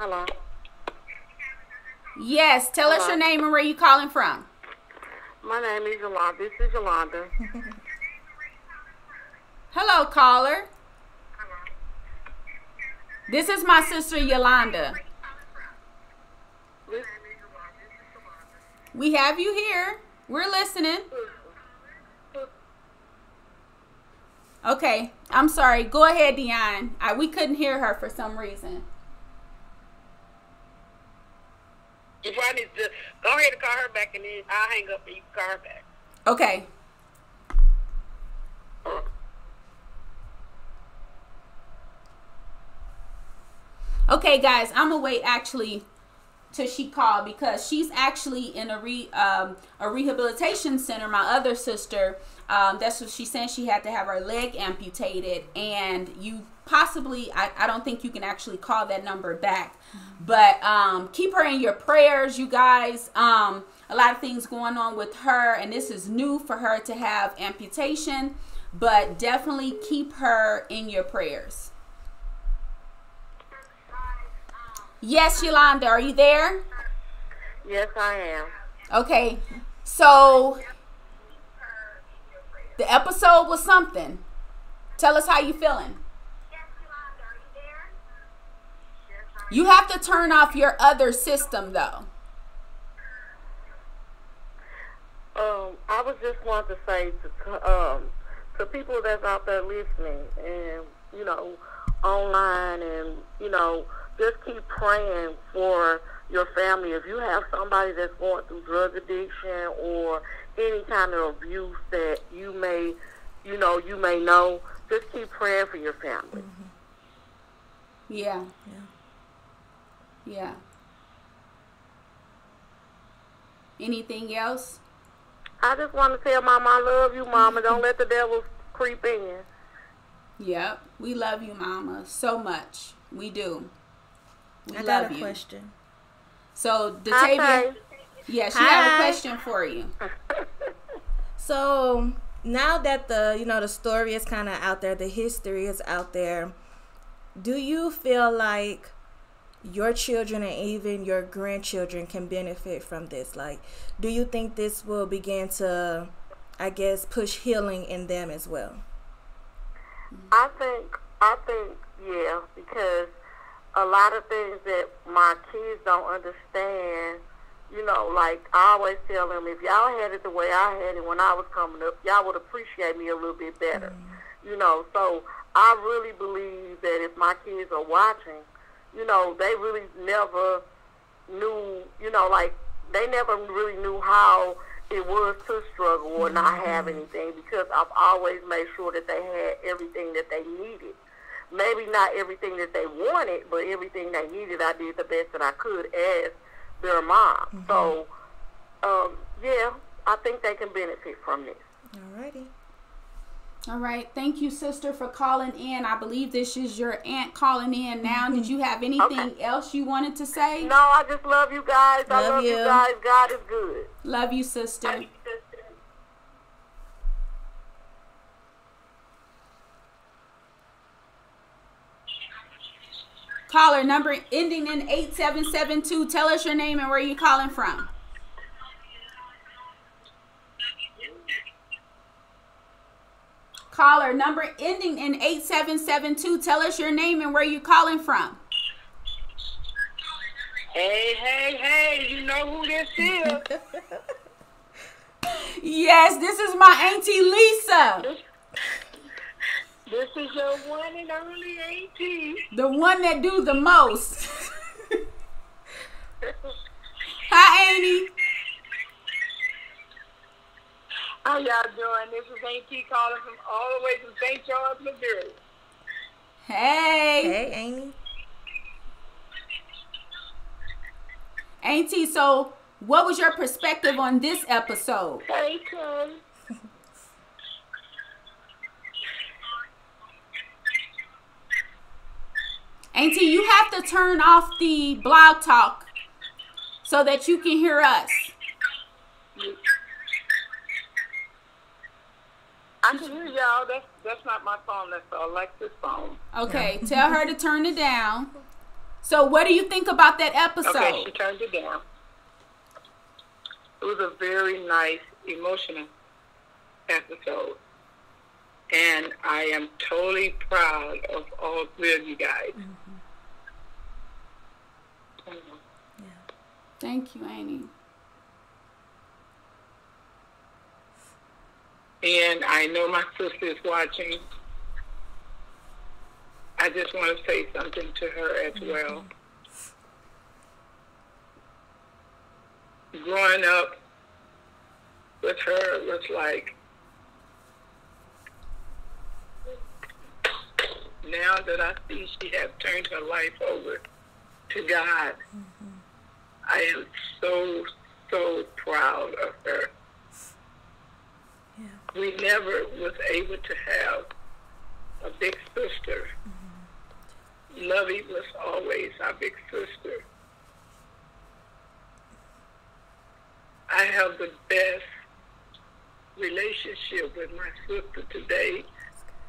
Hello. Yes, tell us your name and where you calling from. My name is Yolanda. This is Yolanda. (laughs) Hello, caller. This is my sister Yolanda. We have you here. We're listening. Okay, I'm sorry. Go ahead, Dionne. I, we couldn't hear her for some reason. You probably need to go ahead and call her back, and then I'll hang up and you call her back. Okay. Okay, guys, I'm gonna wait actually till she called because she's actually in a re um, a rehabilitation center. My other sister, um, that's what she's saying. She had to have her leg amputated, and you possibly I, I don't think you can actually call that number back, but um, keep her in your prayers, you guys. Um, a lot of things going on with her, and this is new for her to have amputation, but definitely keep her in your prayers. Yes, Yolanda, are you there? Yes, I am. Okay, so the episode was something. Tell us how you feeling. You have to turn off your other system though. Um, I was just wanting to say to um to people that's out there listening and you know online and you know just keep praying for your family. If you have somebody that's going through drug addiction or any kind of abuse that you may, you know, you may know, just keep praying for your family. Mm-hmm. Yeah. Yeah. Yeah. Anything else? I just want to tell Mama I love you, Mama. (laughs) Don't let the devil creep in. Yep. We love you, Mama, so much. We do. We I love got a you. question. So, Hi, Datavia, Tay. yes, she have a question for you. (laughs) So now that the you know the story is kind of out there, the history is out there. Do you feel like your children and even your grandchildren can benefit from this? Like, do you think this will begin to, I guess, push healing in them as well? I think I think yeah, because a lot of things that my kids don't understand, you know, like I always tell them, if y'all had it the way I had it when I was coming up, y'all would appreciate me a little bit better, mm. you know. So I really believe that if my kids are watching, you know, they really never knew, you know, like they never really knew how it was to struggle or not have anything because I've always made sure that they had everything that they needed. Maybe not everything that they wanted, but everything they needed, I did the best that I could as their mom. So, um, yeah, I think they can benefit from this. Alrighty. All right. Thank you, sister, for calling in. I believe this is your aunt calling in now. Did mm-hmm. you have anything else you wanted to say? No, I just love you guys. I Love love you you. guys. God is good. Love you, sister. Caller number ending in 8772. Tell us your name and where you're calling from. Caller number ending in 8772. Tell us your name and where you're calling from. Hey, hey, hey, you know who this is. (laughs) Yes, this is my auntie Lisa, this is your one and only auntie. the one that do the most. (laughs) Hi, Auntie. How y'all doing? This is Auntie calling from all the way from St. Charles, Missouri. Hey. Hey, Amy. Auntie, so what was your perspective on this episode? Hey, Tim. (laughs) Auntie, you have to turn off the blog talk so that you can hear us. I can hear y'all. That's that's not my phone. That's Alexa's phone. Okay, tell her to turn it down. So, what do you think about that episode? Okay, she turned it down. It was a very nice, emotional episode. And I am totally proud of all three of you guys. Mm-hmm. Thank you, Annie. And I know my sister is watching. I just want to say something to her as mm-hmm. well. Growing up with her was like, now that I see she has turned her life over to God, mm-hmm. I am so, so proud of her. We never was able to have a big sister. Mm-hmm. Lovey was always our big sister. I have the best relationship with my sister today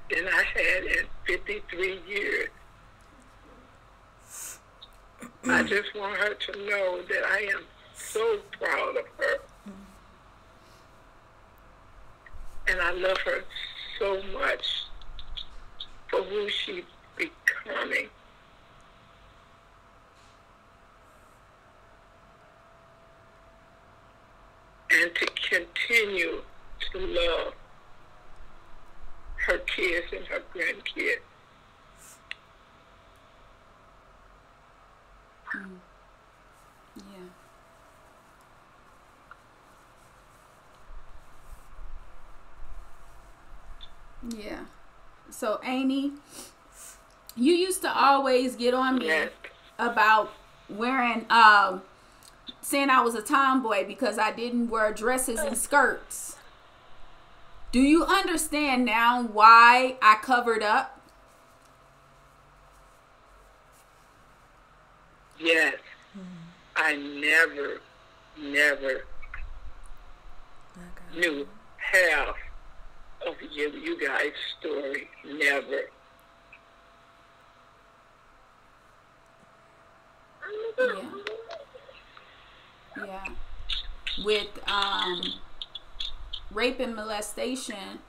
than I had in 53 years. I just want her to know that I am so proud of her. And I love her so much for who she's becoming. And to continue to love her kids and her grandkids. Mm. Yeah. Yeah. So, Amy, you used to always get on me Yes. about wearing, um, saying I was a tomboy because I didn't wear dresses and skirts. Do you understand now why I covered up? Yes. I never, never knew half of you, you guys' story. Never. Yeah. Yeah. With um rape and molestation,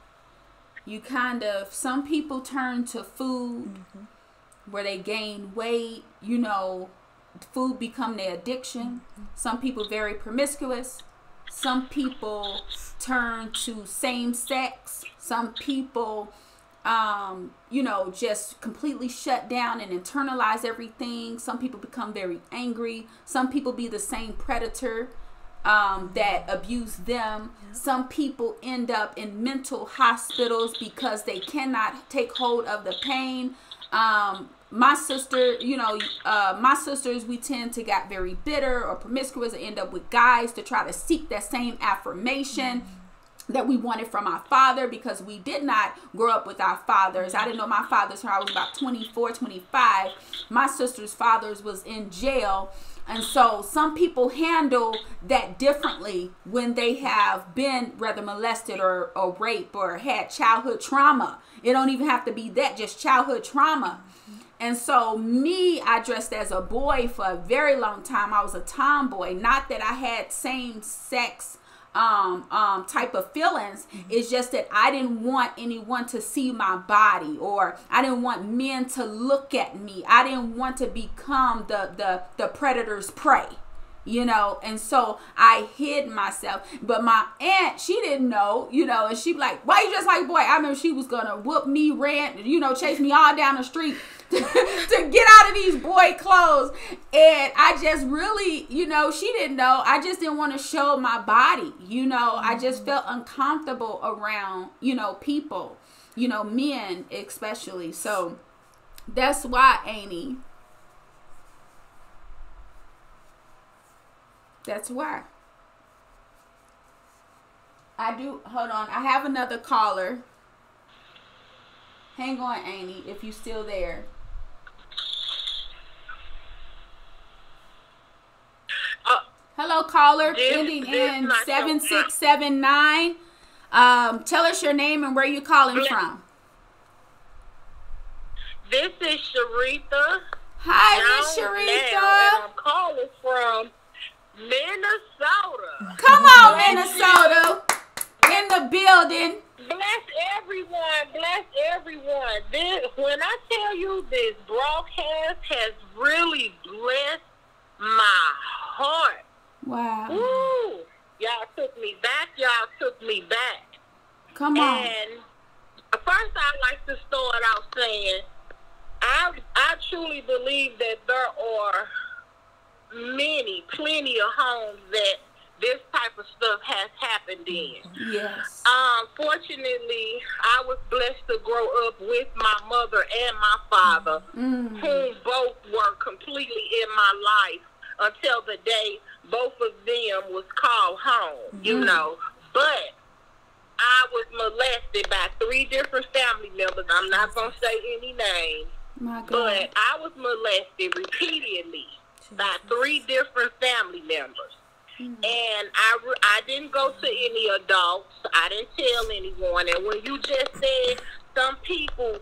you kind of some people turn to food where they gain weight, you know, food become their addiction. Some people very promiscuous. Some people turn to same sex. Some people um, you know, just completely shut down and internalize everything. Some people become very angry. Some people be the same predator um, that abuse them. Some people end up in mental hospitals because they cannot take hold of the pain. Um, my sister, you know, uh, my sisters, we tend to get very bitter or promiscuous and end up with guys to try to seek that same affirmation that we wanted from our father because we did not grow up with our fathers. I didn't know my father's until I was about 24, 25. My sister's fathers was in jail. And so some people handle that differently when they have been rather molested or, or raped or had childhood trauma. It don't even have to be that, just childhood trauma. And so me, I dressed as a boy for a very long time. I was a tomboy. Not that I had same sex um um type of feelings it's just that i didn't want anyone to see my body or i didn't want men to look at me i didn't want to become the the the predator's prey you know and so i hid myself. But my aunt she didn't know you know and she like why you just like boy? I remember she was gonna whoop me ran you know chase me all down the street (laughs) to get out of these boy clothes. And i just really you know she didn't know. I just didn't want to show my body you know. I just mm-hmm. felt uncomfortable around you know people you know men especially. So that's why amy that's why i do hold on i have another caller hang on amy if you're still there Uh, Hello, caller, This- ending this in seven six seven nine. Um, tell us your name and where you calling Bless- from. this is Sharitha. Hi, Miss Sharitha. I'm calling from Minnesota. Come on, Minnesota. In the building. Bless everyone. Bless everyone. This, when I tell you this broadcast has really blessed my heart. Wow. Woo! Y'all took me back. Y'all took me back. Come on. And first, I'd like to start out saying I I truly believe that there are many, plenty of homes that this type of stuff has happened in. Yes. Um, fortunately, I was blessed to grow up with my mother and my father, Mm. whom both were completely in my life until the day both of them was called home, you Mhm. know. But I was molested by three different family members. I'm not going to say any names. But I was molested repeatedly by three different family members. And I, I didn't go to any adults. I didn't tell anyone. And when you just said some people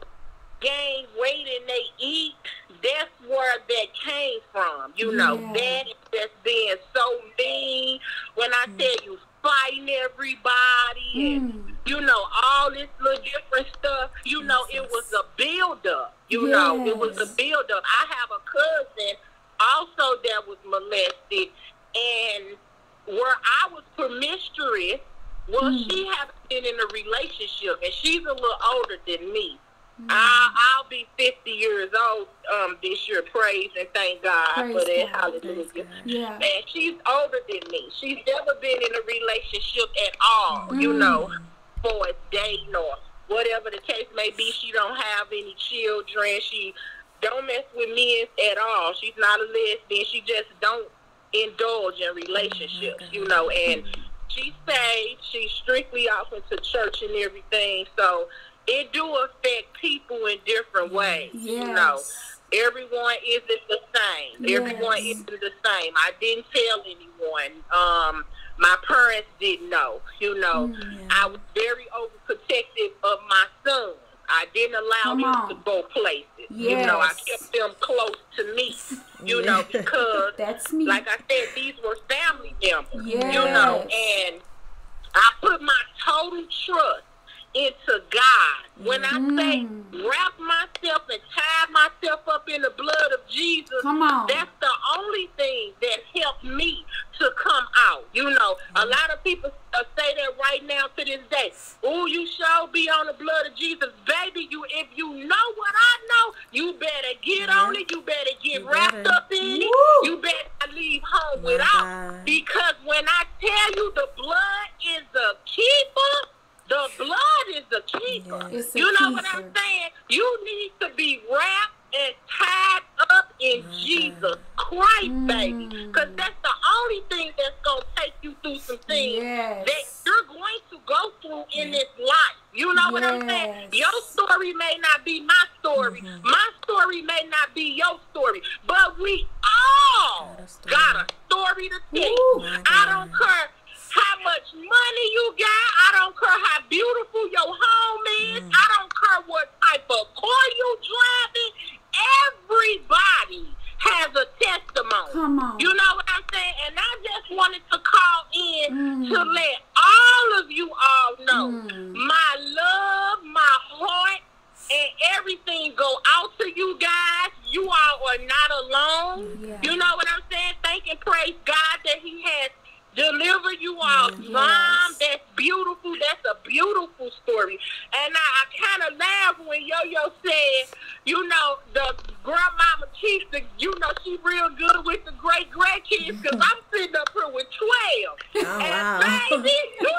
gain weight and they eat, that's where that came from. You know, Yeah. that is just being so mean. When I tell you fighting everybody and Mm. you know, all this little different stuff. You know, it was a build up. You know, it was a Yes. build up. I have a cousin also that was molested, and where I was promiscuous, well, Mm. she hasn't been in a relationship, and she's a little older than me. Mm. I'll, I'll be 50 years old um, this year. Praise and thank God Praise for that. God. Hallelujah. Yeah. And she's older than me. She's never been in a relationship at all, you know, for a dating or whatever the case may be. She don't have any children. She don't mess with men at all. She's not a lesbian. She just don't indulge in relationships, you know. And she's saved. She's strictly off into church and everything. So it do affect people in different ways, you know. Everyone isn't the same. Yes. Everyone isn't the same. I didn't tell anyone. Um, my parents didn't know. You know, Mm, I was very overprotective of my sons. I didn't allow Come them on. to go places. You know, I kept them close to me. You know, (laughs) because That's me. like I said, these were family members. You know, and I put my total trust into God. When I say Mm. wrap myself and tie myself up in the blood of Jesus, Come on. that's the only thing that helped me to come out. You know, a lot of people uh, say that right now to this day. Oh, you shall be on the blood of Jesus, baby. You, if you know what I know, you better get on it. You better get You wrapped better. up in it. You better leave home My without. God. Because when I tell you the blood is the keeper, the blood is the keeper. Yes. A You know what I'm saying? You need to be wrapped and tied up in My Jesus Christ, Mm. baby. Because that's the only thing that's going to take you through some things Yes. that you're going to go through in this life. You know what I'm saying? Your story may not be my story. Mhm. My story may not be your story. But we all Got a story. got a story to tell. I don't care how much money you got. I don't care how beautiful your home is. Mm. I don't care what type of car you driving. Everybody has a testimony. Come on. You know what I'm saying? And I just wanted to call in Mm. to let all of you all know Mm. my love, my heart, and everything go out to you guys. You all are not alone. Yeah. You know what I'm saying? Thank and praise God that He has delivered you all. Yes. Mom, that's beautiful. That's a beautiful story. And I, I kind of laughed when Yo Yo said, you know, the grandmama keeps the, you know, she real good with the great grandkids because (laughs) I'm sitting up here with 12. Oh, and wow. baby! (laughs)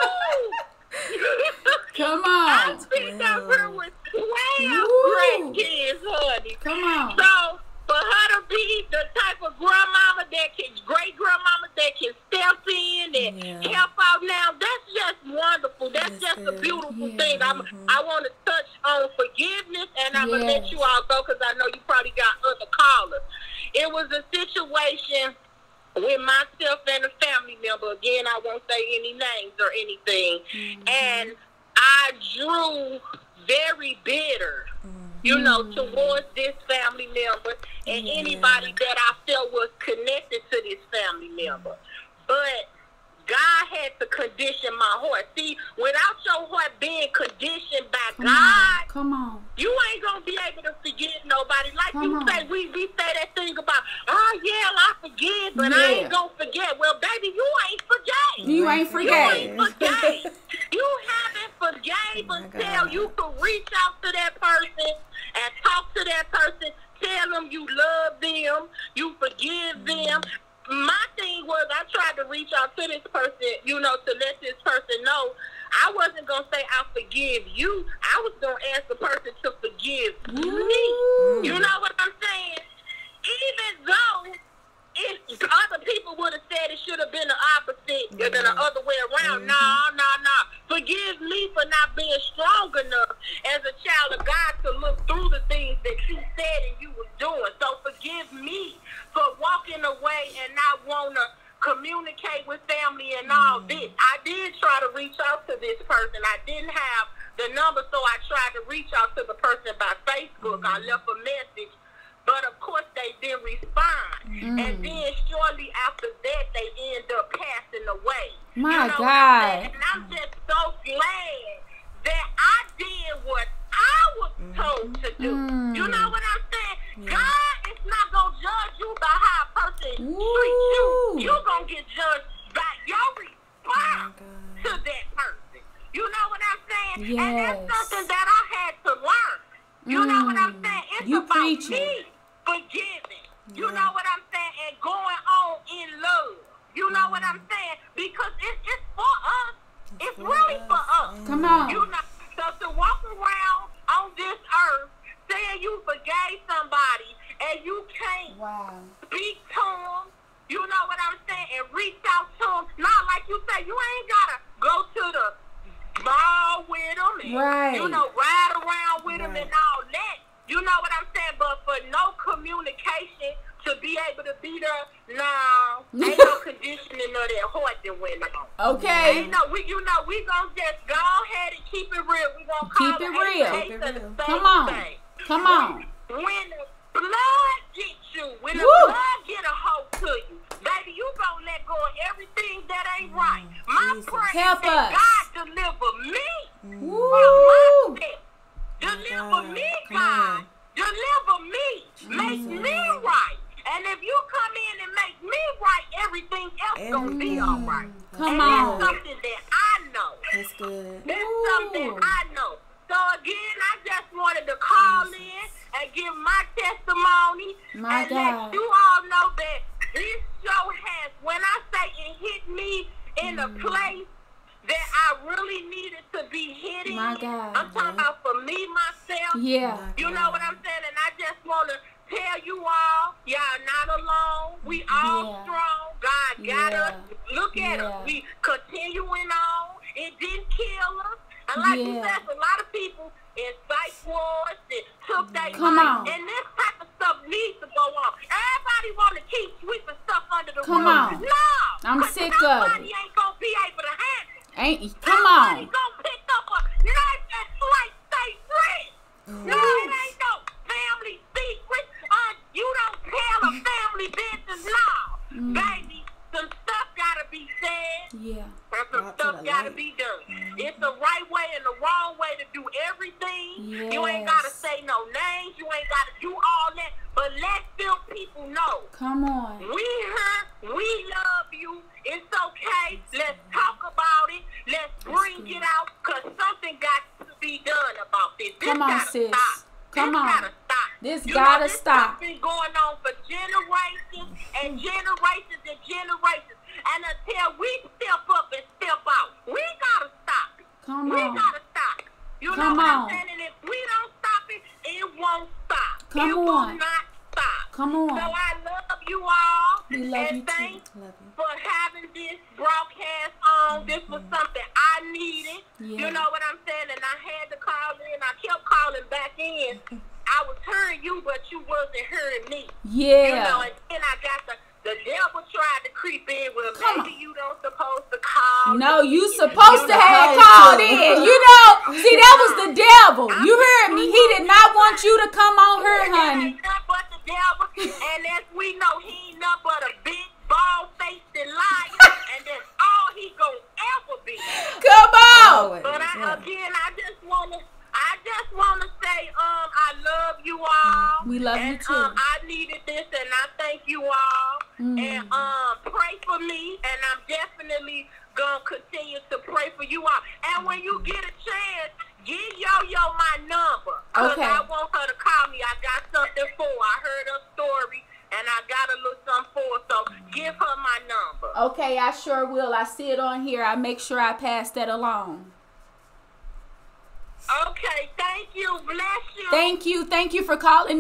Come (laughs) I'm on. sitting up here with 12 Woo. grandkids, honey. Come on. So for her to be the type of grandmama that can, great grandmama that can step in and Yeah. help out now, that's just wonderful. That's That's just a beautiful Yeah. thing. I'm, Mhm. I want to touch on forgiveness, and I'm gonna let you all go because I know you probably got other callers. It was a situation with myself and a family member. Again, I won't say any names or anything, Mm-hmm. and I drew very bitter you know, Mm. towards this family member and Yeah. anybody that I felt was connected to this family member. but God had to condition my heart. See, without your heart being conditioned by Come God, on. Come on. you ain't gonna be able to forgive nobody. Like Come you on. say, we, we say that thing about, oh yeah, I forgive, but I ain't gonna forget. Well, baby, you ain't forgave. You ain't You ain't forgave. (laughs) you haven't forgave my until God. you can reach out to that person and talk to that person. Tell them you love them, you forgive them. My thing was I tried to reach out to this person, you know, to let this person know. I wasn't gonna say I forgive you. I was gonna ask the person to forgive me. You know what I'm saying? Even though if other people would have said it should have been the opposite, or been the other way around. No, no, no. Forgive me for not being strong enough as a child of God to look through the things that you said and you was doing. So forgive me for walking away and not want to communicate with family and all mm-hmm. this. I did try to reach out to this person. I didn't have the number, so I tried to reach out to the person by Facebook. I mm-hmm. left a message. But of course, they didn't respond. And then shortly after that, they end up passing away. My you know God. I'm and I'm just so glad that I did what I was told to do. Mm. You know what I'm saying? God is not going to judge you by how a person treats you. You're going to get judged by your response God. to that person. You know what I'm saying? Yes. And that's something that I had to learn. You know what I'm Mm. saying? It's You about preaching. me forgiving. You know what I'm saying? And going on in love. You know what I'm saying? Because it's it's for us. It's really for us. Come on. You know, so to walk around on this earth saying you forgave somebody and you can't Wow. speak to them, you know what I'm saying, and reach out to them. Not like you say, you ain't gotta go to the mall with them and, Right. you know, ride around with them and all that. You know what I'm saying? But for no communication to be able to be there, no, ain't no (laughs) conditioning of that heart that went on. Okay. Ain't no, we, you know, we gonna just go ahead and keep it real. We gonna Keep it real. Keep it days of the real. Come on. thing. Come on. When the blood gets you, when the Woo. blood get a hold to you, baby, you gonna let go of everything that ain't mm, right. My Jesus. prayer Help is that us. God deliver me mm. from Woo. my sin. Deliver God. me, Come God. Deliver me. Make me right. And if you come in and make me right, everything else gonna be all right. Come and on. that's something that I know. That's good. That's Ooh. something I know. So again, I just wanted to call in and give my testimony My and God. let you all know that this show has, when I say it hit me in a mm. place that I really needed to be hitting. My God. I'm talking about for me, myself. Yeah. You know what I'm saying? And I just want to tell you all, y'all not alone. We all Yeah. strong. God got Yeah. us. Look at Yeah. us. We continuing on. It didn't kill us. And like you Yeah. said, Come life. on. And this type of stuff needs to go on. Everybody want to keep sweeping stuff under the Come rug. on. No. I'm sick of it. ain't going to be able to handle it. Ain't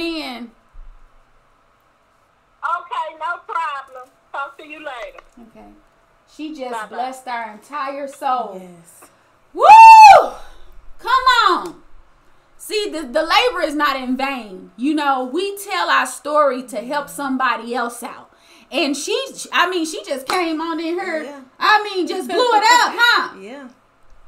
in. Okay, no problem. Talk to you later. Okay. She just Bye-bye. blessed our entire soul. Yes. Woo! Come on. See, the, the labor is not in vain. You know, we tell our story to help somebody else out. And she, I mean, she just came on in here. Yeah. I mean, just blew it up, huh? (laughs) Yeah.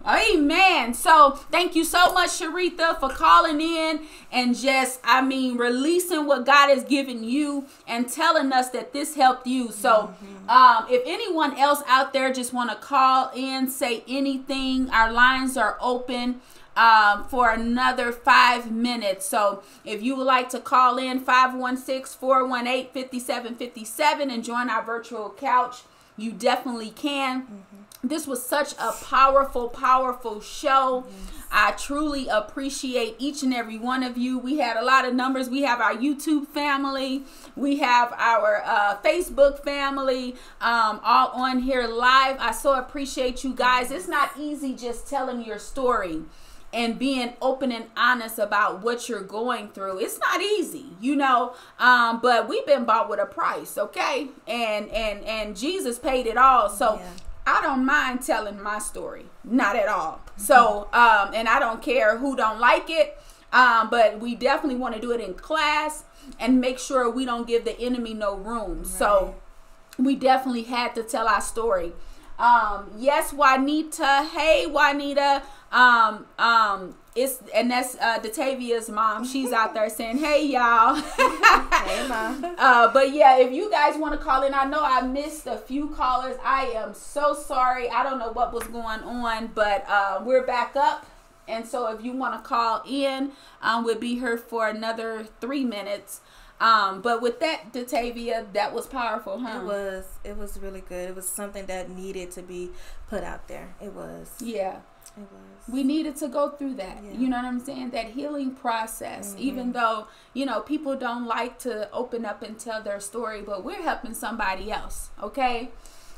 Amen. So thank you so much, Sharitha, for calling in and just, I mean, releasing what God has given you and telling us that this helped you. So um, if anyone else out there just want to call in, say anything, our lines are open um, for another five minutes. So if you would like to call in 516 418 5757 and join our virtual couch, you definitely can. This was such a powerful, powerful show. I truly appreciate each and every one of you. We had a lot of numbers. We have our YouTube family, we have our uh, Facebook family, um, all on here live. I so appreciate you guys. It's not easy just telling your story and being open and honest about what you're going through it's not easy you know um but we've been bought with a price okay and and and jesus paid it all so Yeah. I don't mind telling my story, not at all. So, um, and I don't care who don't like it, um, but we definitely want to do it in class and make sure we don't give the enemy no room. So, we definitely had to tell our story. Um, yes, Juanita. Hey, Juanita. Um, um, it's and that's uh, Datavia's mom. She's out there (laughs) saying, "Hey, y'all." (laughs) Hey, ma. (laughs) Uh, but yeah, if you guys want to call in, I know I missed a few callers. I am so sorry. I don't know what was going on, but uh, we're back up. And so if you want to call in, um, we'll be here for another three minutes. Um, but with that, Datavia, that was powerful, huh? It was. It was really good. It was something that needed to be put out there. It was. Yeah. It was. we needed to go through that Yeah. you know what i'm saying that healing process even though you know people don't like to open up and tell their story but we're helping somebody else okay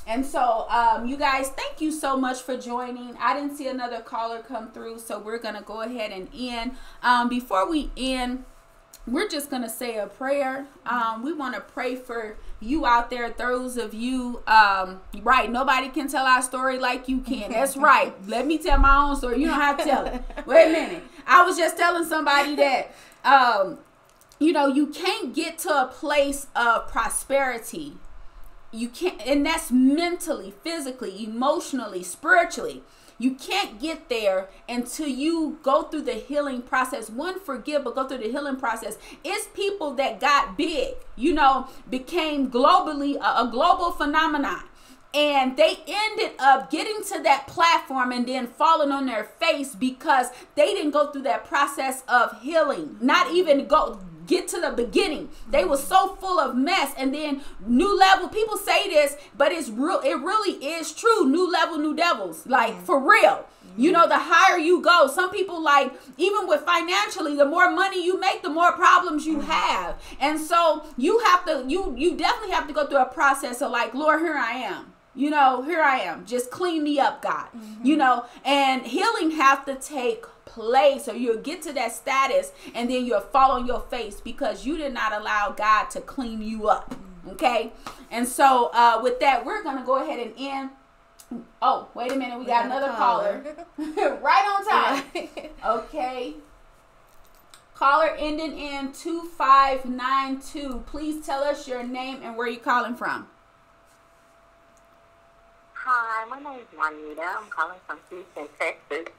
and so um, you guys thank you so much for joining i didn't see another caller come through so we're gonna go ahead and end um, before we end we're just gonna say a prayer. Um, we want to pray for you out there, those of you. Um, right, nobody can tell our story like you can. That's (laughs) right. Let me tell my own story. You don't have to tell it. Wait a minute. I was just telling somebody that, um, you know, you can't get to a place of prosperity. You can't, and that's mentally, physically, emotionally, spiritually. You can't get there until you go through the healing process. One, forgive, but go through the healing process. It's people that got big, you know, became globally a, a global phenomenon. And they ended up getting to that platform and then falling on their face because they didn't go through that process of healing. Not even go get to the beginning. They were so full of mess and then new level people say this, but it's real it really is true. New level, new devils. Like mm-hmm. for real. You mm-hmm. know, the higher you go, some people like even with financially, the more money you make, the more problems you mm-hmm. have. And so you have to you you definitely have to go through a process of like, Lord, here I am. You know, here I am. Just clean me up, God. You know, and healing have to take place or you'll get to that status and then you'll fall on your face because you did not allow God to clean you up. Okay? And so uh with that, we're gonna go ahead and end. Oh, wait a minute, we, got, got another caller. (laughs) right on time. Okay. Caller ending in 2592. Please tell us your name and where you're calling from. Hi, my name is Juanita. I'm calling from Houston, Texas.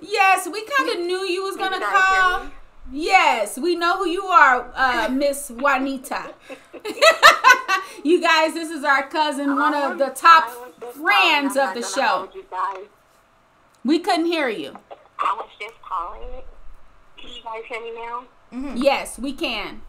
Yes, we kind of knew you was gonna you guys hear call. Yes, we know who you are, uh, (laughs) Miss Juanita. (laughs) you guys, this is our cousin, one of the top friends of the show. We couldn't hear you. I was just calling. Can you guys hear me now? Mm-hmm. Yes, we can.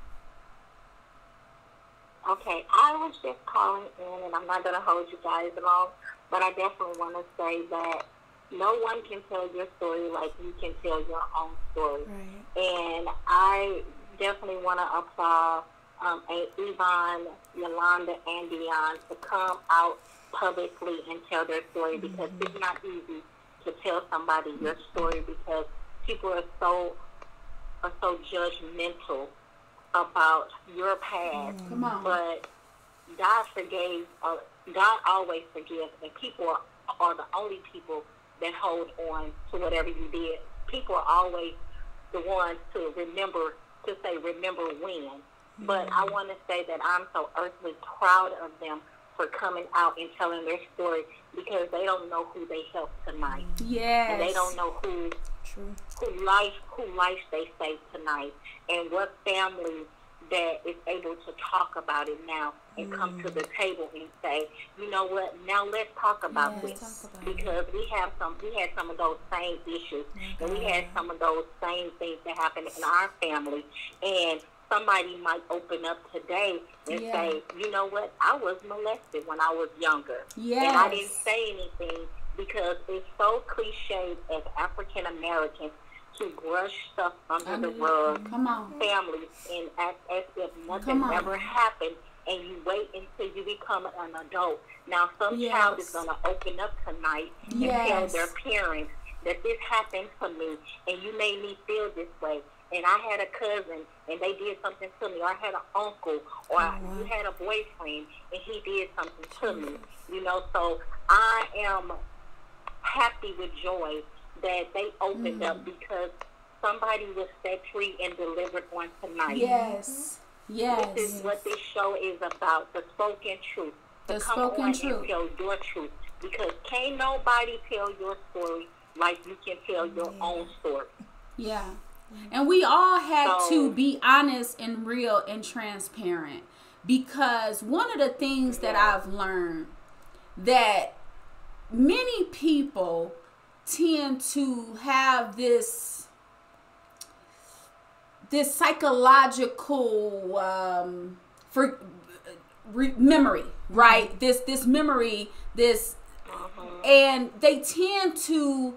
Okay, I was just calling in, and I'm not going to hold you guys long, but I definitely want to say that no one can tell your story like you can tell your own story. Right. And I definitely want to applaud um, Yvonne, Yolanda, and Dionne to come out publicly and tell their story mm-hmm. because it's not easy to tell somebody your story because people are so are so judgmental about your past. Mm. Come on. But God forgave. Uh, God always forgives, and people are, are the only people that hold on to whatever you did. People are always the ones to remember to say remember when. But I mm-hmm. want to say that I'm so earthly proud of them for coming out and telling their story because they don't know who they helped tonight. Yes. And they don't know who True. who life who life they saved tonight and what family that is able to talk about it now and mm. come to the table and say, you know what, now let's talk about yes, this talk about because it. we have some we had some of those same issues okay. and we had some of those same things that happened in our family and somebody might open up today and yeah. say, you know what, I was molested when I was younger. Yes. And I didn't say anything because it's so cliche as African Americans to brush stuff under the rug, Come on. families, and act as if nothing ever happened, and you wait until you become an adult. Now, some yes. child is going to open up tonight yes. and tell their parents that this happened to me, and you made me feel this way and I had a cousin and they did something to me, or I had an uncle, or oh, you had a boyfriend and he did something to me, you know. So I am happy with joy that they opened mm. up because somebody was set free and delivered on tonight. Yes, yes. This is what this show is about: the spoken truth. The to come spoken on truth. And tell your truth because can't nobody tell your story like you can tell your yeah. own story. Yeah. And we all had so, to be honest and real and transparent because one of the things that I've learned that many people tend to have this this psychological um, for re- memory, right? This this memory, this, uh-huh. and they tend to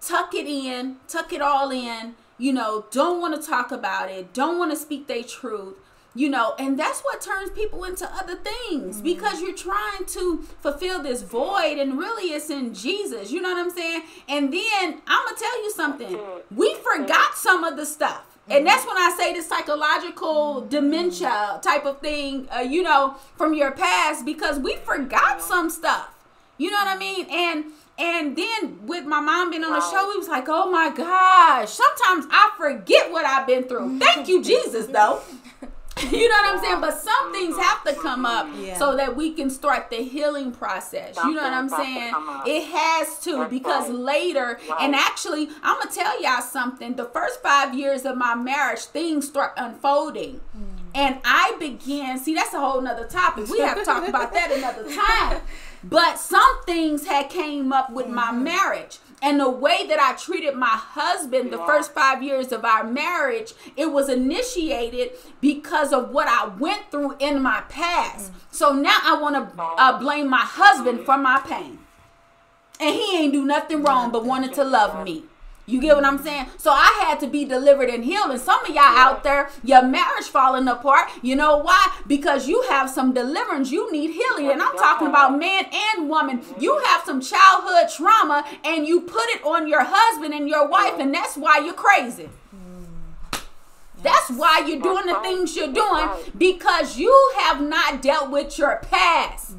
tuck it in, tuck it all in, you know, don't want to talk about it, don't want to speak their truth, you know, and that's what turns people into other things mm-hmm. because you're trying to fulfill this void and really it's in Jesus, you know what I'm saying? And then I'm to tell you something. We forgot some of the stuff. And mm-hmm. that's when I say the psychological dementia type of thing, uh, you know, from your past because we forgot some stuff. You know what I mean? And and then with my mom being on the show, we was like, oh my gosh. Sometimes I forget what I've been through. Thank you, (laughs) Jesus, though. (laughs) you know what I'm saying? But some things have to come up yeah. so that we can start the healing process. You know what I'm saying? It has to because later, and actually, I'm gonna tell y'all something. The first five years of my marriage, things start unfolding. Mm. And I began, see, that's a whole nother topic. We have to talk about that another (laughs) time. But some things had came up with mm-hmm. my marriage. And the way that I treated my husband the first five years of our marriage, it was initiated because of what I went through in my past. Mm-hmm. So now I want to uh, blame my husband for my pain. And he ain't do nothing wrong but wanted to love me. You get what I'm saying? So I had to be delivered and healed. And some of y'all out there, your marriage falling apart. You know why? Because you have some deliverance. You need healing. And I'm talking about man and woman. You have some childhood trauma and you put it on your husband and your wife, and that's why you're crazy. That's why you're doing the things you're doing because you have not dealt with your past.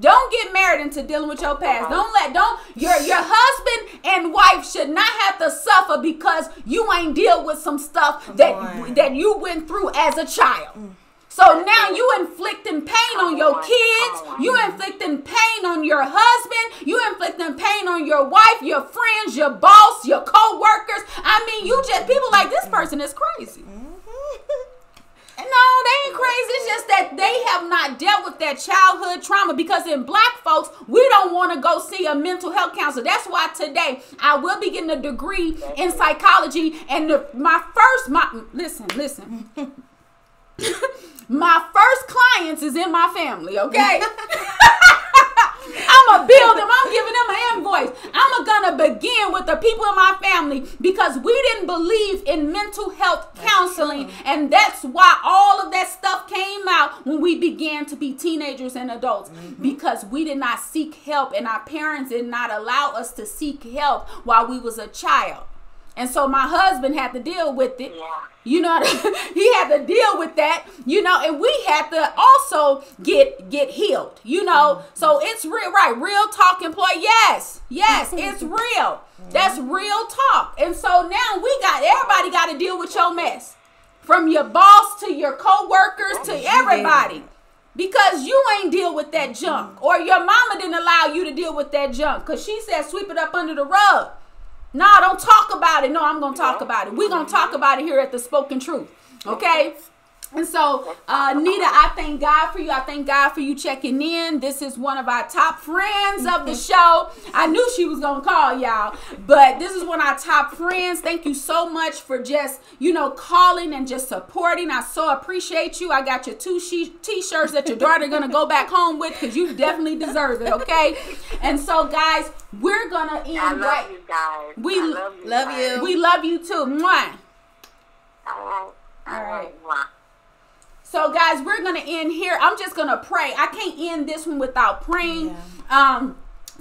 Don't get married into dealing with your past. Don't let don't your your husband and wife should not have to suffer because you ain't deal with some stuff Come that on. that you went through as a child. Mm. So now you inflicting pain on your kids, you inflicting pain on your husband, you inflicting pain on your wife, your friends, your boss, your co-workers. I mean, you just people like this person is crazy. (laughs) No, they ain't crazy. It's just that they have not dealt with that childhood trauma because in black folks, we don't want to go see a mental health counselor. That's why today I will be getting a degree in psychology. And the, my first, my listen, listen. (laughs) my first clients is in my family, okay? (laughs) (laughs) I'm gonna build them. I'm giving them an invoice. I'm gonna begin with the people in my family because we didn't believe in mental health counseling, and that's why all of that stuff came out when we began to be teenagers and adults mm-hmm. because we did not seek help, and our parents did not allow us to seek help while we was a child. And so my husband had to deal with it. You know, (laughs) he had to deal with that, you know, and we had to also get get healed, you know. So it's real right, real talk employee. Yes, yes, it's real. That's real talk. And so now we got everybody got to deal with your mess. From your boss to your co-workers to everybody. Because you ain't deal with that junk. Or your mama didn't allow you to deal with that junk. Because she said sweep it up under the rug. No, don't talk about it. No, I'm going to talk about it. We're going to talk about it here at the Spoken Truth. Okay? And so, uh, Nita, I thank God for you. I thank God for you checking in. This is one of our top friends of the show. I knew she was going to call y'all, but this is one of our top friends. Thank you so much for just, you know, calling and just supporting. I so appreciate you. I got your two she- t-shirts that your daughter going to go back home with because you definitely deserve it, okay? And so, guys, we're going to end I love right. You guys. We I love you. Love you. We love you too. Mwah. All right. All right. So, guys, we're going to end here. I'm just going to pray. I can't end this one without praying. Yeah. Um,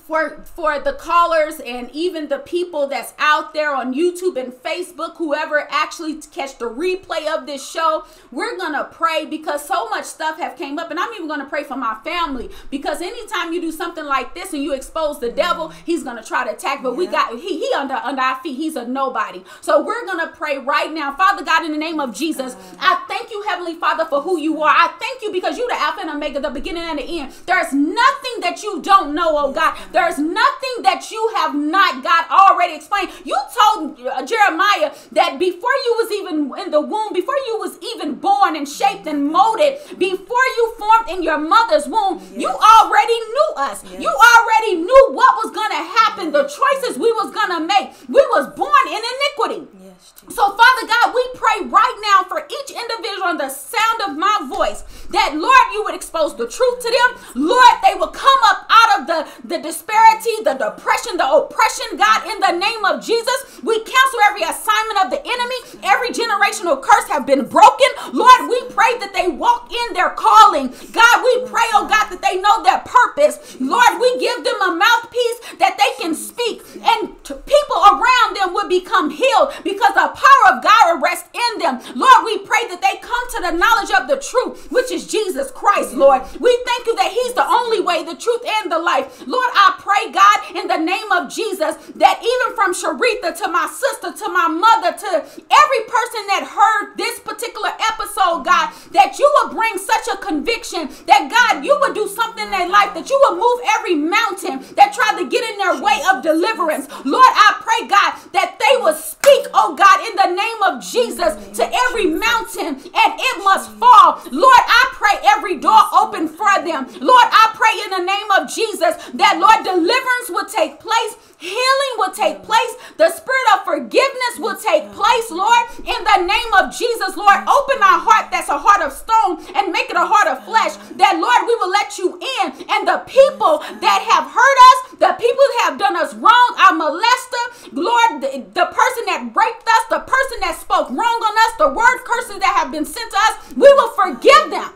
for for the callers and even the people that's out there on YouTube and Facebook, whoever actually catch the replay of this show, we're gonna pray because so much stuff have came up, and I'm even gonna pray for my family because anytime you do something like this and you expose the devil, mm. he's gonna try to attack. But yeah. we got he he under under our feet. He's a nobody. So we're gonna pray right now, Father God, in the name of Jesus. Mm. I thank you, Heavenly Father, for who you are. I thank you because you the Alpha and Omega, the beginning and the end. There's nothing that you don't know, oh God. There's nothing that you have not got already explained. You told uh, Jeremiah that before you was even in the womb, before you was even born and shaped and molded, before you formed in your mother's womb, yes. you already knew us. Yes. You already knew what was going to happen, the choices we was going to make. We was born in iniquity. Yes, so Father God, we pray right now for each individual on the sound of my voice that Lord, you would expose the truth to them. Lord, they will come up out of the, the disparity, the depression, the oppression, God, in the name of Jesus. We cancel every assignment of the enemy. Every generational curse have been broken. Lord, we pray that they walk in their calling. God, we pray, oh God, that they know their purpose. Lord, we give them a mouthpiece that they can speak and people around them will become healed because the power of God rests in them. Lord, we pray that they come to the knowledge of the truth, which is Jesus Christ, Lord. We thank you that He's the only way, the truth, and the life. Lord, I pray, God, in the name of Jesus, that even from Sharitha to my sister to my mother to every person that heard this particular episode, God, that you will bring such a conviction that, God, you will do something in their life, that you will move every mountain that tried to get in their way of deliverance. Lord, I pray, God, that they will speak, oh God, in the name of Jesus to every mountain and it must fall. Lord, I pray every door open for them. Lord, I pray in the name of Jesus that, Lord, deliverance will take place Healing will take place. The spirit of forgiveness will take place, Lord. In the name of Jesus, Lord, open our heart that's a heart of stone and make it a heart of flesh. That, Lord, we will let you in. And the people that have hurt us, the people that have done us wrong, our molester, Lord, the, the person that raped us, the person that spoke wrong on us, the word curses that have been sent to us, we will forgive them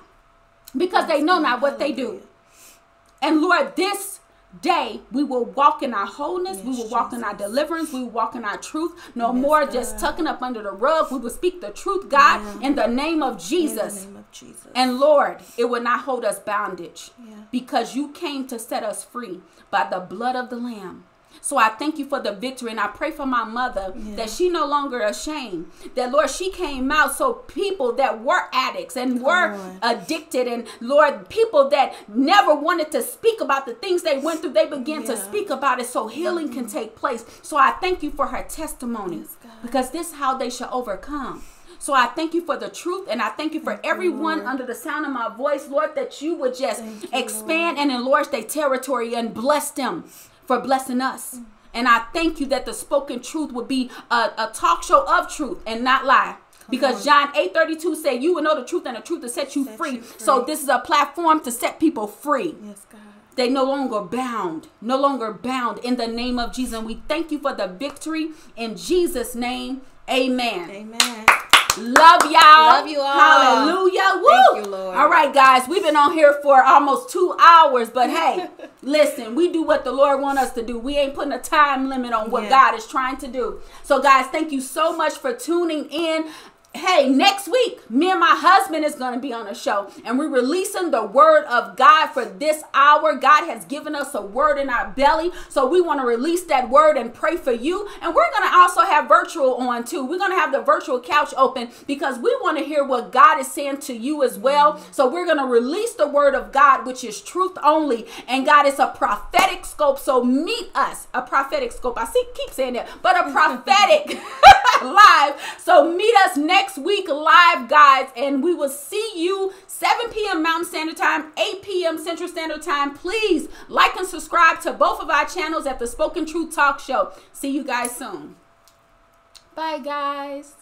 because they know not what they do. And Lord, this day we will walk in our wholeness yes, we will walk Jesus. in our deliverance we will walk in our truth no yes, more God. just tucking up under the rug we will speak the truth god yeah. in the name of jesus name of Jesus. and lord it will not hold us bondage yeah. because you came to set us free by the blood of the lamb so I thank you for the victory. And I pray for my mother yeah. that she no longer ashamed. That, Lord, she came out so people that were addicts and were addicted, and Lord, people that never wanted to speak about the things they went through, they began yeah. to speak about it so healing mm-hmm. can take place. So I thank you for her testimony yes, because this is how they shall overcome. So I thank you for the truth and I thank you for thank everyone you, under the sound of my voice, Lord, that you would just expand and enlarge their territory and bless them for blessing us. And I thank you that the spoken truth would be a, a talk show of truth and not lie. Because John 8 32 said, You will know the truth, and the truth will set you, set free. you free. So, this is a platform to set people free. Yes, God. They no longer bound, no longer bound in the name of Jesus. And we thank you for the victory in Jesus' name. Amen. Amen. Love y'all. Love you all. Hallelujah. Woo. Thank you, Lord. All right, guys. We've been on here for almost two hours, but (laughs) hey, listen, we do what the Lord want us to do. We ain't putting a time limit on what yeah. God is trying to do. So, guys, thank you so much for tuning in hey, next week, me and my husband is going to be on a show and we're releasing the word of God for this hour. God has given us a word in our belly. So we want to release that word and pray for you. And we're going to also have virtual on too. We're going to have the virtual couch open because we want to hear what God is saying to you as well. So we're going to release the word of God, which is truth only. And God is a prophetic scope. So meet us, a prophetic scope. I see, keep saying that, but a prophetic (laughs) live. So meet us next next week live, guys, and we will see you 7 p.m. Mountain Standard Time, 8 p.m. Central Standard Time. Please like and subscribe to both of our channels at the Spoken Truth Talk Show. See you guys soon. Bye, guys.